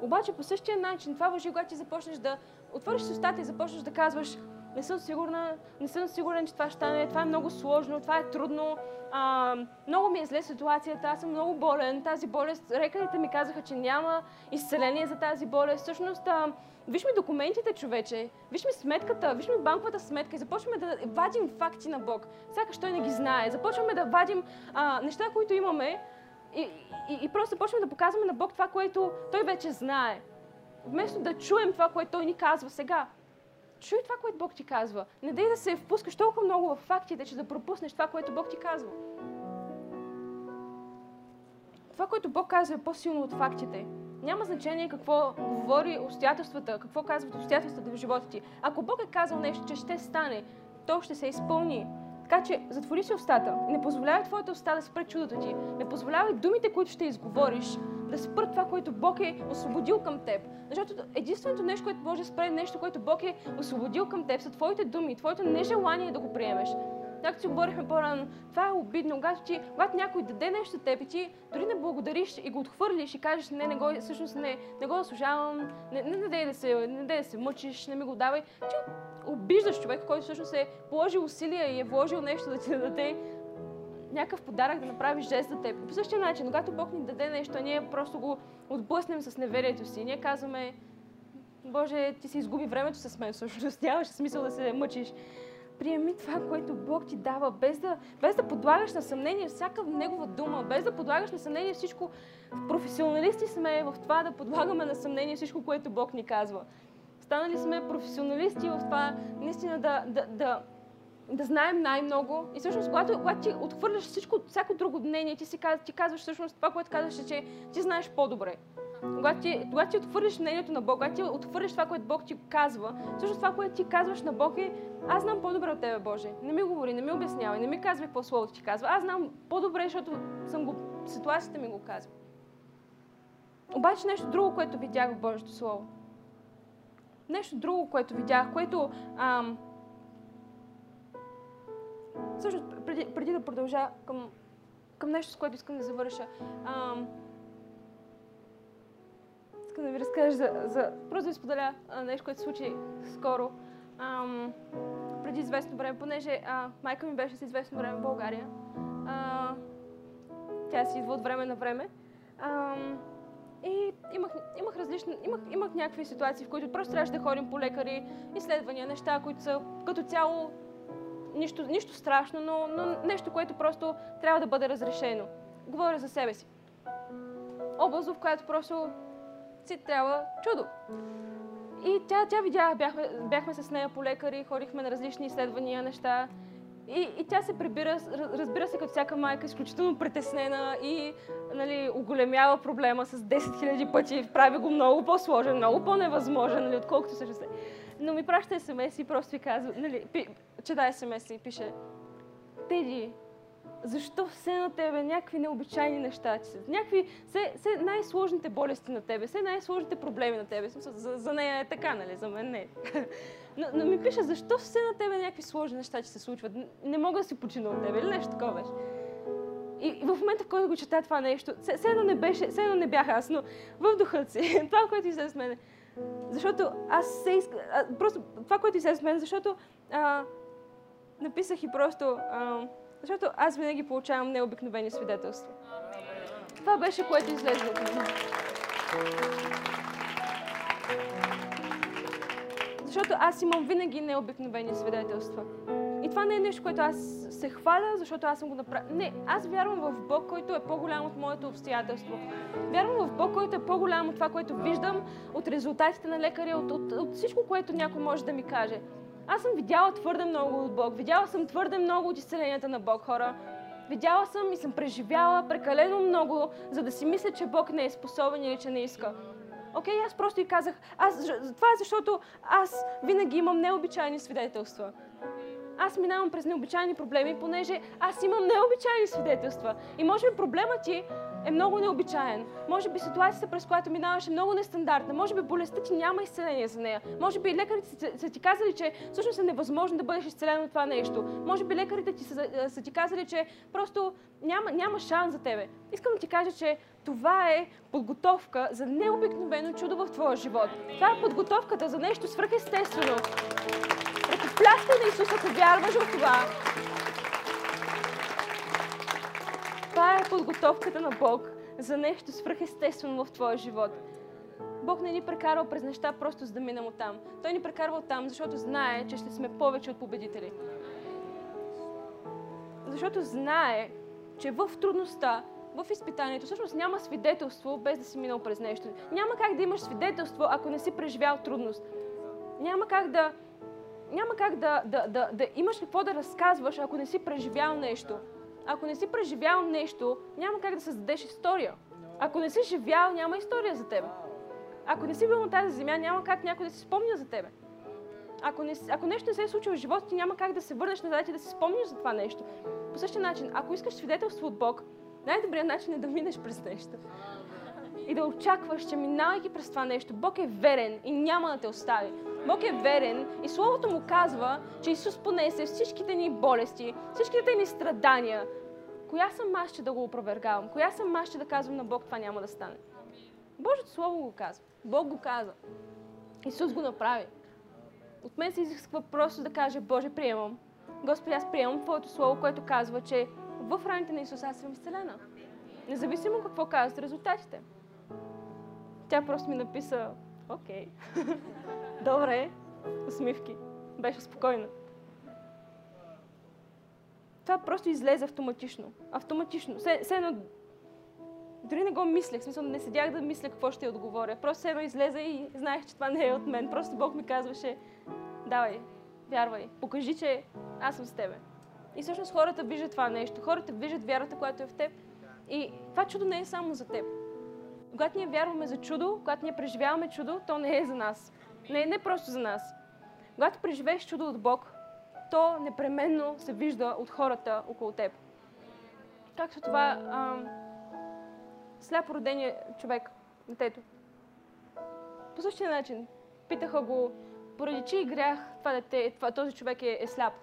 [SPEAKER 2] Обаче по същия начин, това въжи, когато ти започнеш да отвориш устата и започнеш да казваш, не съм сигурна, не съм сигурен, че това ще стане, това е много сложно, това е трудно, а, много ми е зле ситуацията, аз съм много болен, тази болест, рекарите ми казаха, че няма изцеление за тази болест. Всъщност, а, виж ми документите, човече, виж ми сметката, виж ми банковата сметка и започваме да вадим факти на Бог. Сякаш Той не ги знае. Започваме да вадим а, неща, които имаме и, и, и просто започваме да показваме на Бог това, което Той вече знае. Вместо да чуем това, което Той ни казва сега. Чуй това, което Бог ти казва. Не дай да се впускаш толкова много в фактите, че да пропуснеш това, което Бог ти казва. Това, което Бог казва, е по-силно от фактите. Няма значение какво говори обстоятелствата, какво казват обстоятелствата в живота ти. Ако Бог е казал нещо, че ще стане, то ще се изпълни. Така че затвори си устата. Не позволявай твоята уста да спре чудото ти. Не позволявай думите, които ще изговориш, да спрат това, което Бог е освободил към теб. Защото единственото нещо, което може да спре нещо, което Бог е освободил към теб, са твоите думи, твоето нежелание да го приемеш. Както си говорихме по-рано, това е обидно, когато, ти, когато някой даде нещо от теб и ти дори не благодариш и го отхвърлиш и кажеш, не, не го, всъщност не, не го заслужавам, не, не, не, дай да се, не дай да се мъчиш, не ми го давай. Ти обиждаш човек, който всъщност е положил усилия и е вложил нещо да ти даде някакъв подарък да направиш жест за теб. По същия начин, когато Бог ни даде нещо, ние просто го отблъснем с неверието си. Ние казваме, Боже, ти си изгуби времето с мен, всъщност нямаше смисъл да се мъчиш. Приеми това, което Бог ти дава, без да, без да подлагаш на съмнение всяка негова дума, без да подлагаш на съмнение всичко. Професионалисти сме в това да подлагаме на съмнение всичко, което Бог ни казва. Станали сме професионалисти в това наистина да, да, да, да знаем най-много. И всъщност, когато, когато ти отхвърляш всичко, всяко друго мнение, ти, си, ти казваш всъщност това, което казваш, е, че ти знаеш по-добре. Когато ти, когато ти отхвърлиш мнението на Бог, когато ти отхвърлиш това, което Бог ти казва, всъщност това, което ти казваш на Бог е аз знам по-добре от Тебе, Боже. Не ми говори, не ми обяснявай, не ми казвай какво Словото ти казва. Аз знам по-добре, защото съм го, ситуацията ми го казва. Обаче нещо друго, което видях в Божието Слово. Нещо друго, което видях, което ам, Също, преди, преди да продължа към, към нещо, с което искам да завърша, ам, искам да ви разкажа за, за просто да ви споделя нещо, което се случи скоро. Ам, преди известно време, понеже а, майка ми беше с известно време в България. А, тя си идва от време на време. Ам, и имах, имах различни, имах, имах някакви ситуации, в които просто трябваше да ходим по лекари, изследвания, неща, които са като цяло нищо, нищо страшно, но, но нещо, което просто трябва да бъде разрешено. Говоря за себе си. Област, в която просто си трябва чудо. И тя, тя видя, бяхме, бяхме с нея по лекари, ходихме на различни изследвания, неща. И, и тя се прибира, разбира се, като всяка майка, изключително притеснена и нали, оголемява проблема с 10 000 пъти, прави го много по-сложен, много по-невъзможен, нали, отколкото се Но ми праща смс и просто ви казва, нали, пи, чета смс и пише, Теди, защо все на тебе някакви необичайни неща ти са? Някакви, все, все най-сложните болести на тебе, все най-сложните проблеми на тебе. За, за нея е така, нали? За мен не. но, но ми пише, защо все на тебе някакви сложни неща ти се случват? Не мога да си почина от тебе или нещо такова беше. И, и в момента, в който го чета това нещо, все, все едно не беше, все едно не бях аз, но в духът си, (laughs) това, което излезе с мен, защото аз се иска, просто това, което излезе с мен, защото а, написах и просто, а, защото аз винаги получавам необикновени свидетелства. Това беше, което излезе от мен. Защото аз имам винаги необикновени свидетелства. И това не е нещо, което аз се хваля, защото аз съм го направил. Не, аз вярвам в Бог, който е по-голям от моето обстоятелство. Вярвам в Бог, който е по-голям от това, което виждам, от резултатите на лекаря, от, от, от всичко, което някой може да ми каже. Аз съм видяла твърде много от Бог. Видяла съм твърде много от изцеленията на Бог, хора. Видяла съм и съм преживяла прекалено много, за да си мисля, че Бог не е способен или че не иска. Окей, okay, аз просто и казах, аз, това е защото аз винаги имам необичайни свидетелства. Аз минавам през необичайни проблеми, понеже аз имам необичайни свидетелства. И може би проблемът ти е много необичайен. Може би ситуацията, през която минаваш е много нестандартна. Може би болестта ти няма изцеление за нея. Може би лекарите са, ти казали, че всъщност е невъзможно да бъдеш изцелен от това нещо. Може би лекарите ти са, са ти казали, че просто няма, няма шанс за тебе. Искам да ти кажа, че това е подготовка за необикновено чудо в твоя живот. Това е подготовката за нещо свръхестествено. Ръкопляскай на Исус, ако вярваш в това. Това е подготовката на Бог за нещо свръхестествено в твоя живот. Бог не ни прекарал през неща просто за да минем от там. Той ни прекарва там, защото знае, че ще сме повече от победители. Защото знае, че в трудността, в изпитанието, всъщност няма свидетелство без да си минал през нещо. Няма как да имаш свидетелство, ако не си преживял трудност. Няма как да, няма как да, да, да, да имаш какво да разказваш, ако не си преживял нещо. Ако не си преживял нещо, няма как да създадеш история. Ако не си живял, няма история за теб. Ако не си бил на тази земя, няма как някой да си спомня за тебе. Ако, не, ако нещо не се е случило в живота ти, няма как да се върнеш назад и да си спомниш за това нещо. По същия начин, ако искаш свидетелство от Бог, най-добрият начин е да минеш през нещо. И да очакваш, че минавайки през това нещо, Бог е верен и няма да те остави. Бог е верен и Словото му казва, че Исус понесе всичките ни болести, всичките ни страдания. Коя съм аз, че да го опровергавам? Коя съм аз, че да казвам на Бог, това няма да стане? Божието Слово го казва. Бог го каза. Исус го направи. От мен се изисква просто да кажа, Боже, приемам. Господи, аз приемам Твоето Слово, което казва, че в раните на Исус аз съм изцелена. Независимо какво казват резултатите. Тя просто ми написа, окей, добре, усмивки. Беше спокойна. Това просто излезе автоматично. Автоматично. Все, все едно, дори не го мислех, смисъл не седях да мисля какво ще отговоря. Просто все едно излезе и знаех, че това не е от мен. Просто Бог ми казваше, давай, вярвай, покажи, че аз съм с тебе. И всъщност хората виждат това нещо. Хората виждат вярата, която е в теб. И това чудо не е само за теб. Когато ние вярваме за чудо, когато ние преживяваме чудо, то не е за нас. Не, не просто за нас. Когато преживееш чудо от Бог, то непременно се вижда от хората около теб. Както това сляпо родения човек, детето. По същия начин питаха го, поради чий грях това дете, това, този човек е, е сляп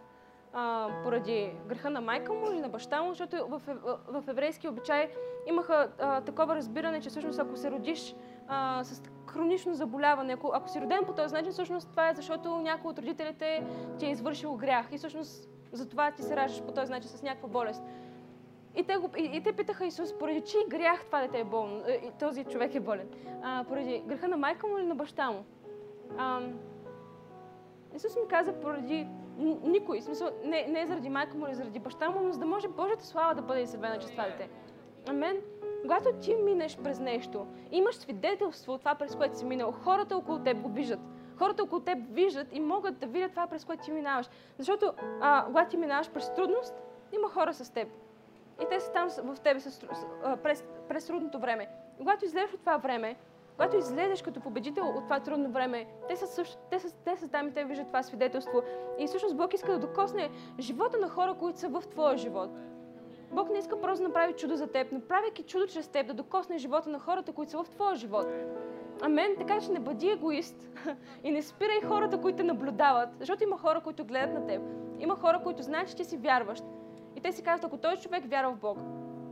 [SPEAKER 2] а, поради греха на майка му или на баща му, защото в, в, в еврейски обичай имаха а, такова разбиране, че всъщност ако се родиш а, с хронично заболяване, ако, ако си роден по този начин, всъщност това е защото някой от родителите ти е извършил грях и всъщност затова ти се раждаш по този начин с някаква болест. И те, го, и, и те питаха Исус, поради чий грях това дете е болно, е, и този човек е болен? А, поради греха на майка му или на баща му? А, Исус ми каза, поради никой. В смисъл, не, не заради майка му или заради баща му, но за да може Божията слава да бъде изявена чрез това дете. Амен. Когато ти минеш през нещо, имаш свидетелство от това, през което си минал, хората около теб го виждат. Хората около теб виждат и могат да видят това, през което ти минаваш. Защото а, когато ти минаваш през трудност, има хора с теб. И те са там в тебе с, през, през трудното време. Когато излезеш от това време, когато излезеш като победител от това трудно време, те са, също, те са, те са там и те виждат това свидетелство. И всъщност Бог иска да докосне живота на хора, които са в твоя живот. Бог не иска просто да направи чудо за теб, но правейки чудо чрез теб, да докосне живота на хората, които са в твоя живот. Амен. Така че не бъди егоист и не спирай хората, които те наблюдават, защото има хора, които гледат на теб. Има хора, които знаят, че ти си вярващ. И те си казват, ако този човек вярва в Бог,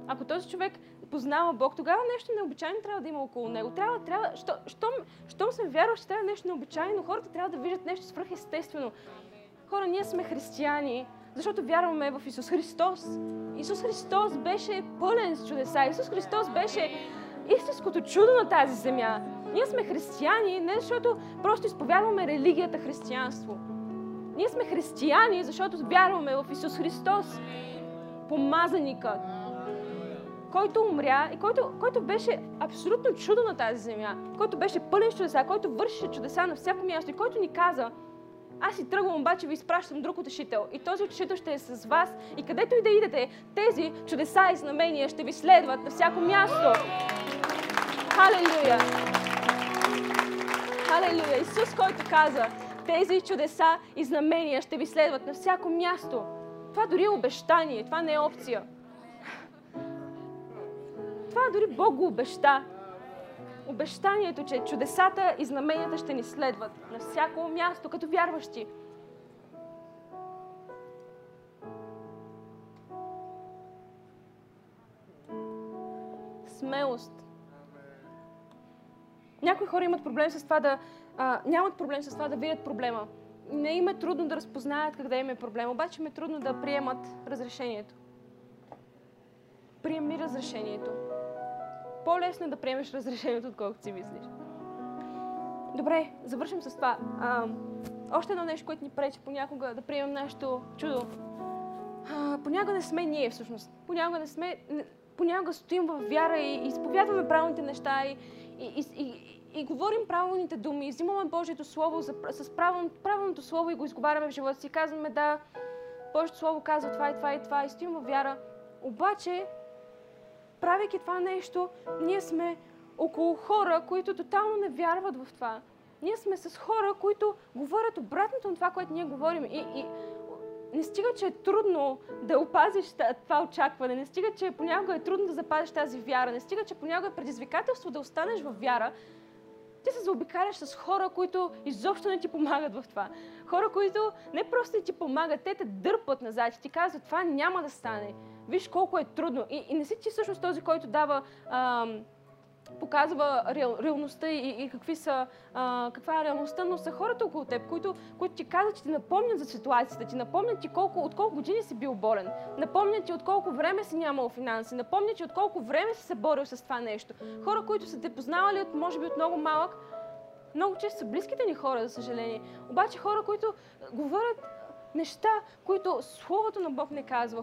[SPEAKER 2] ако този човек познава Бог, тогава нещо необичайно трябва да има около него. Трябва, трябва, що, щом, щом съм вярвал, че трябва нещо необичайно, хората трябва да виждат нещо свръхестествено. Хора, ние сме християни, защото вярваме в Исус Христос. Исус Христос беше пълен с чудеса. Исус Христос беше истинското чудо на тази земя. Ние сме християни не защото просто изповядваме религията християнство. Ние сме християни, защото вярваме в Исус Христос, помазаникът, който умря и който, който беше абсолютно чудо на тази земя, който беше пълен с чудеса, който вършеше чудеса на всяко място и който ни каза, аз си тръгвам, обаче ви изпращам друг утешител. И този утешител ще е с вас. И където и да идете, тези чудеса и знамения ще ви следват на всяко място. Халелуя! Халелуя! Исус, който каза, Тези чудеса и знамения ще ви следват на всяко място. Това дори е обещание, това не е опция. Това дори Бог го обеща. Обещанието, че чудесата и знаменията ще ни следват на всяко място, като вярващи. Смелост. Някои хора имат проблем с това да... А, нямат проблем с това да видят проблема. Не им е трудно да разпознаят къде им е проблем, обаче им е трудно да приемат разрешението. Приеми разрешението. По-лесно е да приемеш разрешението, отколкото си мислиш. Добре, завършим с това. А, още едно нещо, което ни пречи понякога да приемем нашето чудо. А, понякога не сме ние, всъщност. Понякога не сме... Понякога стоим в вяра и, изповядваме правилните неща и, и, и, и, и говорим правилните думи, и взимаме Божието Слово за, с правилното, правилното Слово и го изговаряме в живота си. Казваме, да, Божието Слово казва това и това и това и стоим в вяра. Обаче, правейки това нещо, ние сме около хора, които тотално не вярват в това. Ние сме с хора, които говорят обратното на това, което ние говорим. И, и не стига, че е трудно да опазиш това очакване, не стига, че понякога е трудно да запазиш тази вяра, не стига, че понякога е предизвикателство да останеш в вяра, ти се заобикаляш с хора, които изобщо не ти помагат в това. Хора, които не просто ти помагат, те те дърпат назад и ти казват, това няма да стане. Виж колко е трудно. И, и не си ти всъщност този, който дава ам, показва реал, реалността и, и какви са, а, каква е реалността, но са хората около теб, които, които ти казват, че ти напомнят за ситуацията, ти напомнят ти колко, от колко години си бил болен, напомнят ти от колко време си нямал финанси, напомнят ти от колко време си се борил с това нещо. Хора, които са те познавали от, може би от много малък, много често са близките ни хора, за съжаление. Обаче хора, които говорят неща, които Словото на Бог не казва.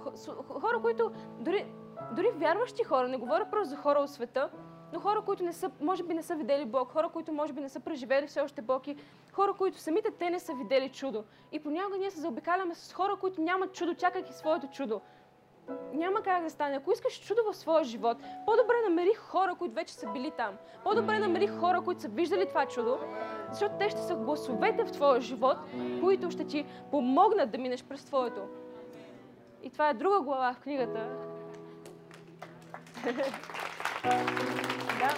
[SPEAKER 2] Хора, които дори, дори вярващи хора, не говоря просто за хора от света, но хора, които не са, може би не са видели Бог, хора, които може би не са преживели все още Бог и хора, които самите те не са видели чудо. И понякога ние се заобикаляме с хора, които нямат чудо, чакайки своето чудо. Няма как да стане. Ако искаш чудо в своя живот, по-добре намери хора, които вече са били там. По-добре намери хора, които са виждали това чудо, защото те ще са гласовете в твоя живот, които ще ти помогнат да минеш през твоето. И това е друга глава в книгата. (laughs) Да.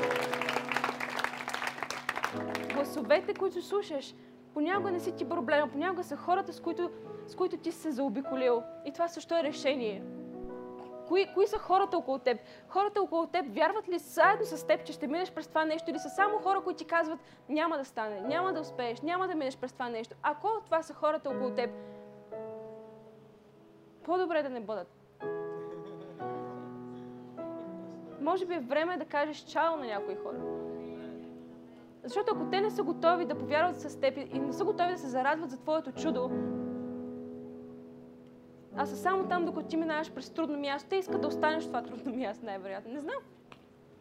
[SPEAKER 2] Гласовете, които слушаш, понякога не си ти проблема, понякога са хората, с които, с които ти се заобиколил. И това също е решение. Кои, кои са хората около теб? Хората около теб вярват ли заедно с теб, че ще минеш през това нещо или са само хора, които ти казват няма да стане, няма да успееш, няма да минеш през това нещо? Ако това са хората около теб, по-добре да не бъдат. Може би е време да кажеш чао на някои хора. Защото ако те не са готови да повярват с теб и не са готови да се зарадват за твоето чудо, а са само там, докато ти минаваш през трудно място, те искат да останеш в това трудно място, най-вероятно. Не знам.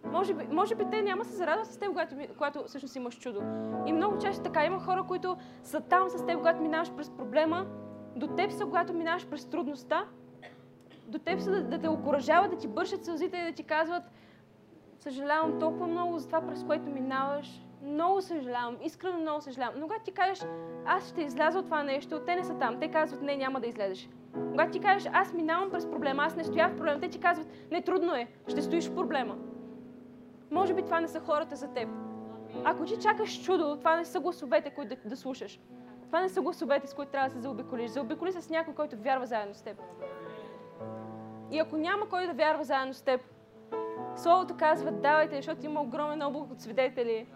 [SPEAKER 2] Може би, може би те няма се зарадват с теб, когато, когато всъщност имаш чудо. И много често така има хора, които са там с теб, когато минаваш през проблема, до теб са, когато минаваш през трудността, до теб са да, да те окоръжават, да ти бършат сълзите и да ти казват съжалявам толкова много за това, през което минаваш. Много съжалявам, искрено много съжалявам. Но когато ти кажеш, аз ще изляза от това нещо, те не са там. Те казват, не, няма да излезеш. Когато ти кажеш, аз минавам през проблема, аз не стоя в проблема, те ти казват, не, трудно е, ще стоиш в проблема. Може би това не са хората за теб. Ако ти чакаш чудо, това не са гласовете, които да, да слушаш. Това не са гласовете, с които трябва да се заобиколиш. Заобиколи се с някой, който вярва заедно с теб. И ако няма кой да вярва заедно с теб, Словото казва, давайте, защото има огромен облак от свидетели,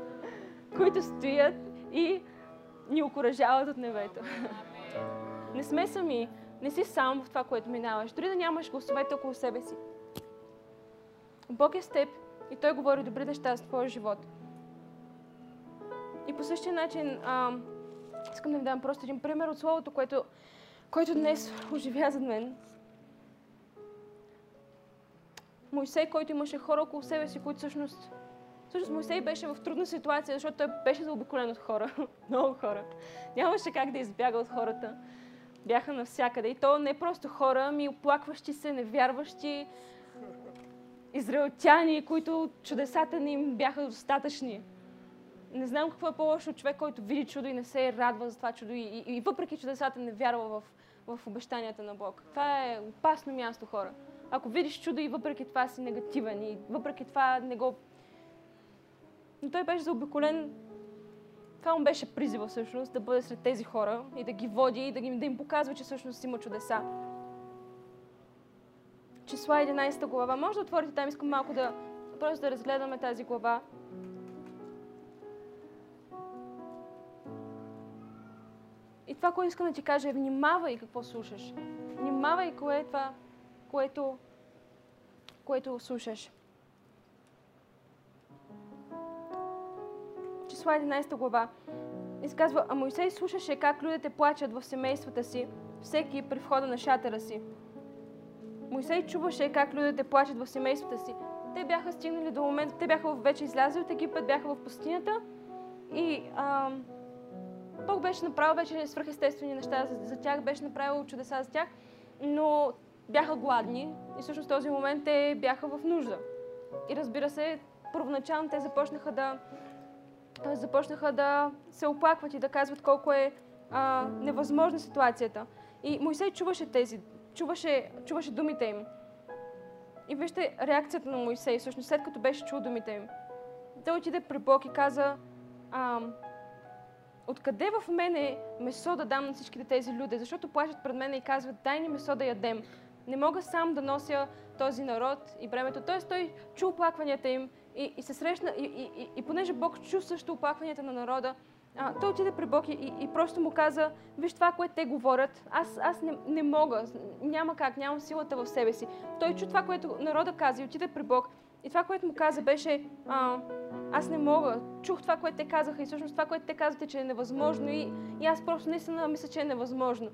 [SPEAKER 2] (laughs) които стоят и ни окоръжават от небето. Не сме сами. Не си сам в това, което минаваш. Дори да нямаш гласовете около себе си. Бог е с теб и Той говори добри неща за твоя живот. И по същия начин а, искам да ви дам просто един пример от Словото, което, което днес (laughs) оживя зад мен. Мойсей, който имаше хора около себе си, които всъщност... Всъщност Мойсей беше в трудна ситуация, защото той беше заобиколен от хора. (laughs) Много хора. Нямаше как да избяга от хората. Бяха навсякъде. И то не просто хора, ами оплакващи се, невярващи, израелтяни, които чудесата ни им бяха достатъчни. не знам какво е по-лошо от човек, който види чудо и не се радва за това чудо и, и, и въпреки чудесата не вярва в, в обещанията на Бог. Това е опасно място, хора. Ако видиш чудо и въпреки това си негативен и въпреки това не го... Но той беше заобиколен това му беше призива всъщност, да бъде сред тези хора и да ги води и да, ги, да им показва, че всъщност има чудеса. Числа 11 глава. Може да отворите там, искам малко да просто да разгледаме тази глава. И това, което искам да ти кажа е внимавай какво слушаш. Внимавай кое е това, което, което слушаш. Числа 11 глава. Изказва, а Моисей слушаше как людите плачат в семействата си, всеки при входа на шатъра си. Мойсей чуваше как людите плачат в семействата си. Те бяха стигнали до момента, те бяха вече излязли от Египет, бяха в пустинята и а, Бог беше направил вече свръхестествени неща за, за тях, беше направил чудеса за тях, но бяха гладни и всъщност в този момент те бяха в нужда. И разбира се, първоначално те започнаха да, започнаха да се оплакват и да казват колко е а, невъзможна ситуацията. И Моисей чуваше тези, чуваше, чуваше думите им. И вижте реакцията на Моисей, всъщност след като беше чул думите им. Той отиде при Бог и каза, а, откъде в мене месо да дам на всичките тези люди, защото плачат пред мен и казват, дай ни месо да ядем. Не мога сам да нося този народ и бремето. Тоест той чу оплакванията им и, и се срещна, и, и, и понеже Бог чу също оплакванията на народа, а, той отиде при Бог и, и, и просто му каза, виж това, което те говорят, аз, аз не, не мога, няма как, нямам силата в себе си. Той чу това, което народа каза и отиде при Бог. И това, което му каза, беше, а, аз не мога. Чух това, което те казаха и всъщност това, което те казвате, че е невъзможно и, и аз просто наистина мисля, че е невъзможно.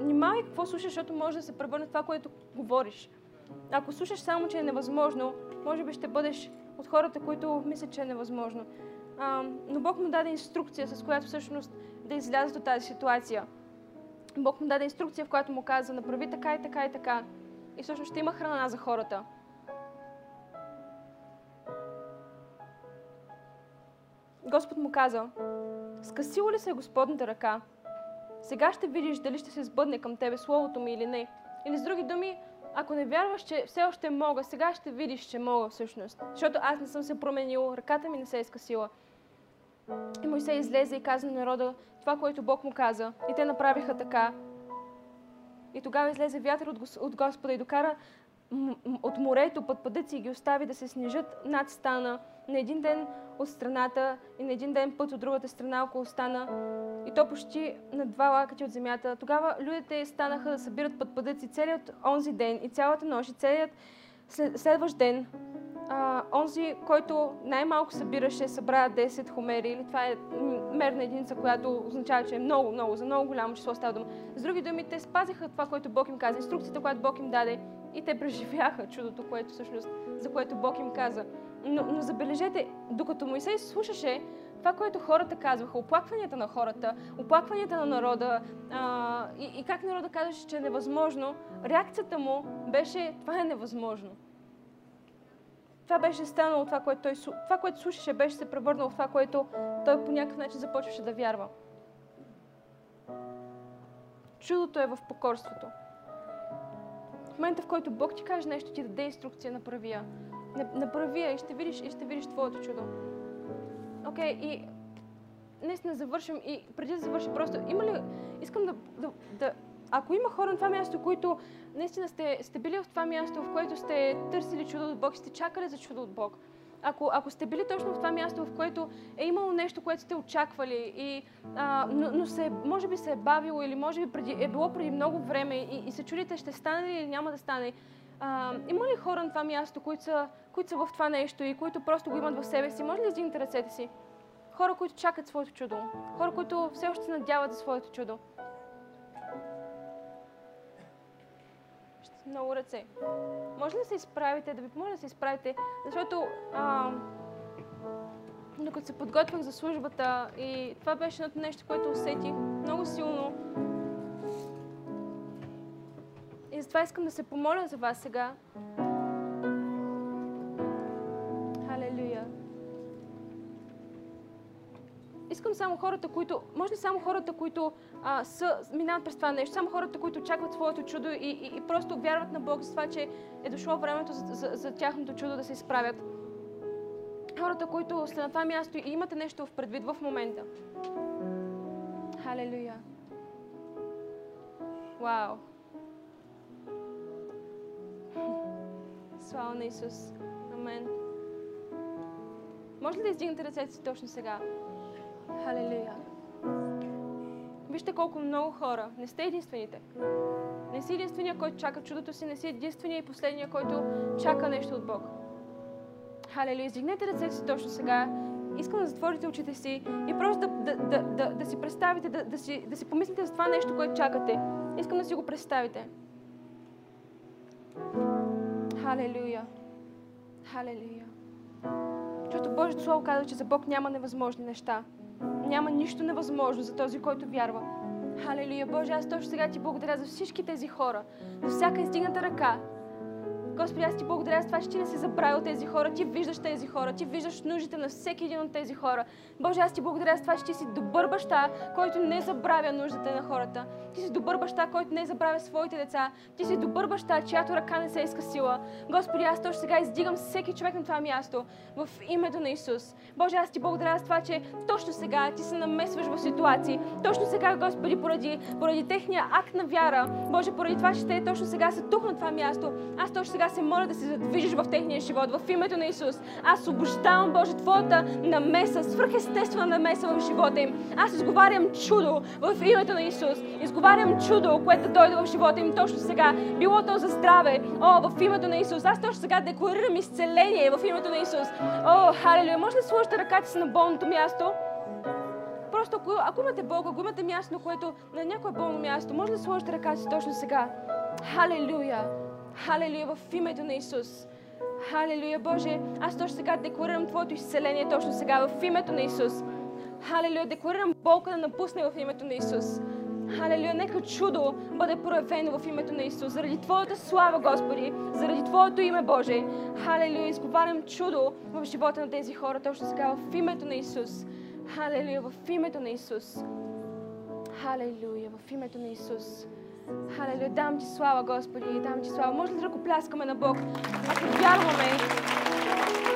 [SPEAKER 2] Внимавай какво слушаш, защото може да се превърне това, което говориш. Ако слушаш само, че е невъзможно, може би ще бъдеш от хората, които мислят, че е невъзможно. А, но Бог му даде инструкция, с която всъщност да излязат от тази ситуация. Бог му даде инструкция, в която му каза, направи така и така и така. И всъщност ще има храна за хората. Господ му каза, скъсила ли се е Господната ръка? Сега ще видиш дали ще се сбъдне към тебе Словото ми или не. Или с други думи, ако не вярваш, че все още мога, сега ще видиш, че мога всъщност. Защото аз не съм се променил, ръката ми не се е скъсила. И Мойсей излезе и каза на народа това, което Бог му каза. И те направиха така. И тогава излезе вятър от Господа и докара от морето пътпадъци и ги остави да се снижат над стана на един ден от страната и на един ден път от другата страна около стана и то почти на два лакъти от земята. Тогава людите станаха да събират пътпадъци целият онзи ден и цялата нощ и целият следващ ден. А, онзи, който най-малко събираше, събра 10 хомери, или това е мерна единица, която означава, че е много, много, за много голямо число става дума. С други думи, те спазиха това, което Бог им каза, инструкцията, която Бог им даде и те преживяха чудото, което всъщност, за което Бог им каза. Но, но забележете, докато Моисей слушаше това, което хората казваха, оплакванията на хората, оплакванията на народа а, и, и как народа казваше, че е невъзможно, реакцията му беше, това е невъзможно. Това беше станало това, което той, това, което слушаше, беше се превърнало в това, което той по някакъв начин започваше да вярва. Чудото е в покорството. В момента, в който Бог ти каже нещо, ти даде инструкция, направи я. Направи я и ще видиш, и ще видиш твоето чудо. Окей, okay, и наистина завършим и преди да завършим просто, има ли, искам да, да, да ако има хора на това място, които наистина сте, сте били в това място, в което сте търсили чудо от Бог, сте чакали за чудо от Бог, ако, ако сте били точно в това място, в което е имало нещо, което сте очаквали, и, а, но, но се, може би се е бавило или може би преди, е било преди много време и, и се чудите ще стане ли или няма да стане, а, има ли хора на това място, които са, които са в това нещо и които просто го имат в себе си? Може ли да издигнете ръцете си? Хора, които чакат своето чудо. Хора, които все още се надяват за своето чудо. Много ръце. Може ли да се изправите, да ви помоля да се изправите, защото а, докато се подготвях за службата и това беше едното нещо, което усетих много силно, и затова искам да се помоля за вас сега. Халелуя. искам само хората, които, може ли само хората, които а, са, минават през това нещо, само хората, които очакват своето чудо и, и, и просто вярват на Бог за това, че е дошло времето за, за, за тяхното чудо да се изправят. Хората, които сте на това място и имате нещо в предвид в момента. Халелуя. Вау. (laughs) Слава на Исус. Амен. Може ли да издигнете ръцете си точно сега? Халелуя. Вижте колко много хора. Не сте единствените. Не си единствения, който чака чудото си, не си единствения и последния, който чака нещо от Бог. Халелуя. Издигнете ръцете си точно сега. Искам да затворите очите си и просто да, да, да, да, си представите, да, да, си, да си помислите за това нещо, което чакате. Искам да си го представите. Халелуя. Халелуя. Защото Божието Слово казва, че за Бог няма невъзможни неща. Няма нищо невъзможно за този, който вярва. Халелуя, Боже, аз точно сега ти благодаря за всички тези хора, за всяка издигната ръка, Господи, аз ти благодаря за това, че ти не си забравил тези хора. Ти виждаш тези хора. Ти виждаш нуждите на всеки един от тези хора. Боже, аз ти благодаря за това, че ти си добър баща, който не забравя нуждите на хората. Ти си добър баща, който не забравя своите деца. Ти си добър баща, чиято ръка не се иска сила. Господи, аз точно сега издигам всеки човек на това място в името на Исус. Боже, аз ти благодаря за това, че точно сега ти се намесваш в ситуации. Точно сега, Господи, поради, поради техния акт на вяра. Боже, поради това, че те точно сега са тук на това място. Аз точно сега се моля да се задвижиш в техния живот, в името на Исус. Аз обощавам, Боже, Твоята намеса, свръхестествена намеса в живота им. Аз изговарям чудо в името на Исус. Изговарям чудо, което да дойде в живота им точно сега. Било то за здраве, о, в името на Исус. Аз точно сега декларирам изцеление в името на Исус. О, халелуя. Може ли да сложите ръката си на болното място? Просто ако, ако имате Бог, ако имате място, на което на някое болно място, може да сложите ръката си точно сега. Халелуя! Халелуя в името на Исус. Халелуя, Боже, аз точно сега декларирам Твоето изцеление точно сега в името на Исус. Халелуя, декларирам болка да напусне в името на Исус. Халелуя, нека чудо бъде проявено в името на Исус. Заради Твоята слава, Господи, заради Твоето име, Боже. Халелуя, изговарям чудо в живота на тези хора точно сега в името на Исус. Халелуя, в името на Исус. Халелуя, в името на Исус. Халелуя, дам ти слава, Господи, дам ти слава. Може ли да ръкопляскаме на Бог? Ако вярваме.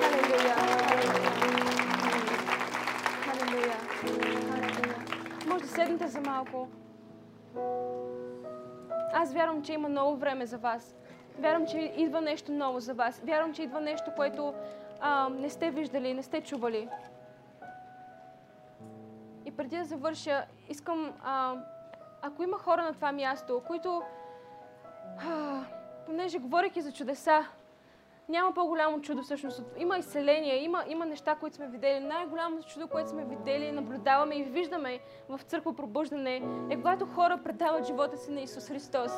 [SPEAKER 2] Халелуя, халелуя. Може да седнете за малко. Аз вярвам, че има ново време за вас. Вярвам, че идва нещо ново за вас. Вярвам, че идва нещо, което а, не сте виждали, не сте чували. И преди да завърша, искам а, ако има хора на това място, които, а, понеже говоряки за чудеса, няма по-голямо чудо всъщност. Има изцеление, има, има неща, които сме видели. Най-голямото чудо, което сме видели, наблюдаваме и виждаме в църква пробуждане, е когато хора предават живота си на Исус Христос.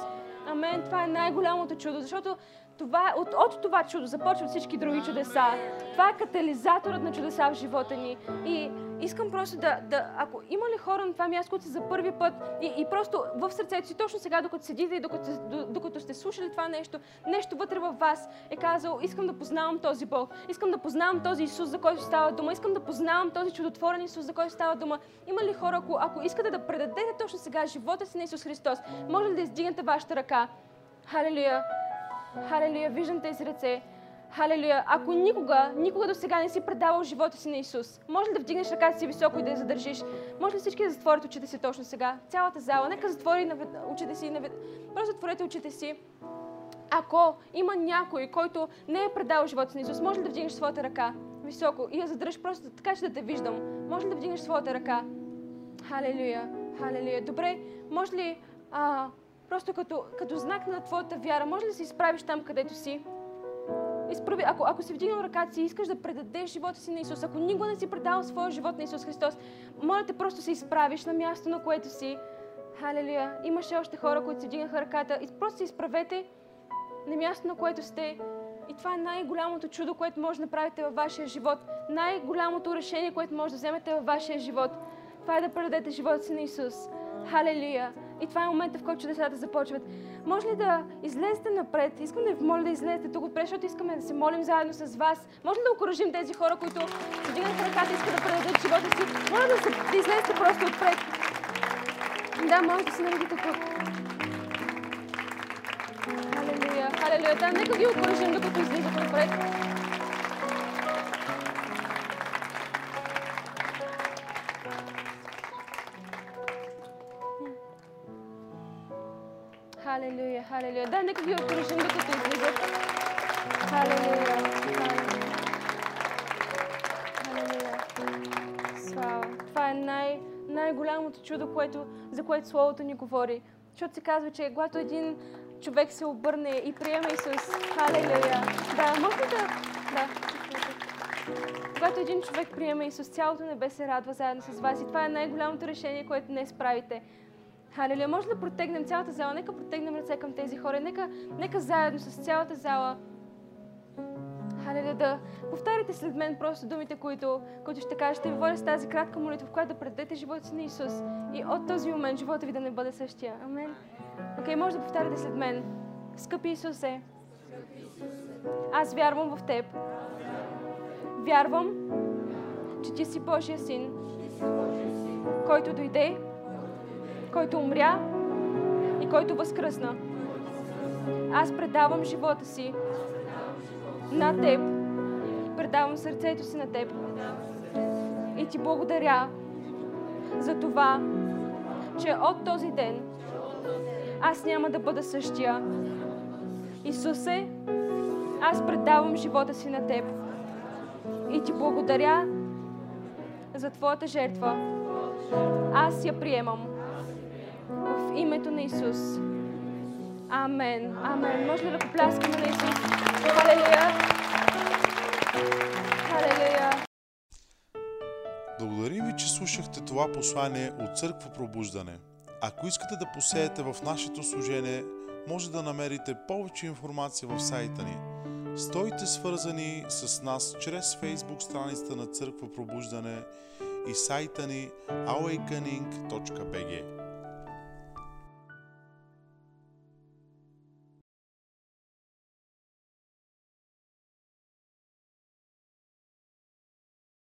[SPEAKER 2] Амен. Това е най-голямото чудо, защото това, от, от това чудо започват всички други чудеса. Това е катализаторът на чудеса в живота ни. И искам просто да, да ако има ли хора на това място, които са за първи път и, и просто в сърцето си, точно сега, докато седите и докато, докато сте слушали това нещо, нещо вътре във вас е казал, искам да познавам този Бог, искам да познавам този Исус, за който става дума, искам да познавам този чудотворен Исус, за който става дума. Има ли хора, ако, ако искате да предадете точно сега живота си на Исус Христос, може ли да издигнете вашата ръка? Халелуя! Халелуя! Виждам тези ръце. Халелуя! Ако никога, никога до сега не си предавал живота си на Исус, може ли да вдигнеш ръката си високо и да я задържиш? Може ли всички да затворят очите си точно сега? Цялата зала, нека затвори очите си. Навед... Просто затворете очите си. Ако има някой, който не е предал живота си на Исус, може ли да вдигнеш своята ръка високо и я задръж просто така, че да те виждам? Може ли да вдигнеш своята ръка? Халелуя! Халелуя! Добре, може ли а, просто като, като знак на твоята вяра, може ли да се изправиш там, където си? изправи, ако, ако си вдигнал ръката си и искаш да предадеш живота си на Исус, ако никога не си предал своя живот на Исус Христос, моля те просто се изправиш на място, на което си. Халелуя! Имаше още хора, които си вдигнаха ръката и просто се изправете на място, на което сте. И това е най-голямото чудо, което може да направите във вашия живот. Най-голямото решение, което може да вземете във вашия живот. Това е да предадете живота си на Исус. Халелуя! И това е момента, в който чудесата започват. Може ли да излезете напред? Искам да ви моля да излезете тук отпред, защото искаме да се молим заедно с вас. Може ли да окоръжим тези хора, които вдигнаха ръката и искат да предадат живота си? Моля да, се, да излезете просто отпред. Да, може да се наредите тук. Халелуя, халелуя. Да, нека ги окоръжим, докато излизат напред. Халелуя. Да, нека ги окружим, докато излизат. Халелуя, халелуя. Слава. Това е най- най-голямото чудо, което, за което Словото ни говори. Защото се казва, че когато един човек се обърне и приема Исус, халелуя. Да, може да... Да. Когато един човек приема Исус, цялото небе се радва заедно с вас. И това е най-голямото решение, което днес правите. Халелуя, може да протегнем цялата зала. Нека протегнем ръце към тези хора. Нека, нека заедно с цялата зала Халелуя, да повтаряте след мен просто думите, които, които ще кажа. Ще ви водя с тази кратка молитва, в която да предадете живота си на Исус. И от този момент живота ви да не бъде същия. Амен. Окей, okay, може да повтаряте след мен. Скъпи Исусе, аз вярвам в Теб. Вярвам, че Ти си Божия син, който дойде, който умря и който възкръсна. Аз предавам живота си на Теб. Предавам сърцето си на Теб. И Ти благодаря за това, че от този ден аз няма да бъда същия. Исусе, аз предавам живота си на Теб. И Ти благодаря за Твоята жертва. Аз я приемам. В името на Исус. Амен. Амен. Може ли да попляскаме на Исус? Халелуя. Халелуя.
[SPEAKER 1] Благодарим ви, че слушахте това послание от Църква Пробуждане. Ако искате да посеете в нашето служение, може да намерите повече информация в сайта ни. Стойте свързани с нас чрез фейсбук страницата на Църква Пробуждане и сайта ни awakening.bg.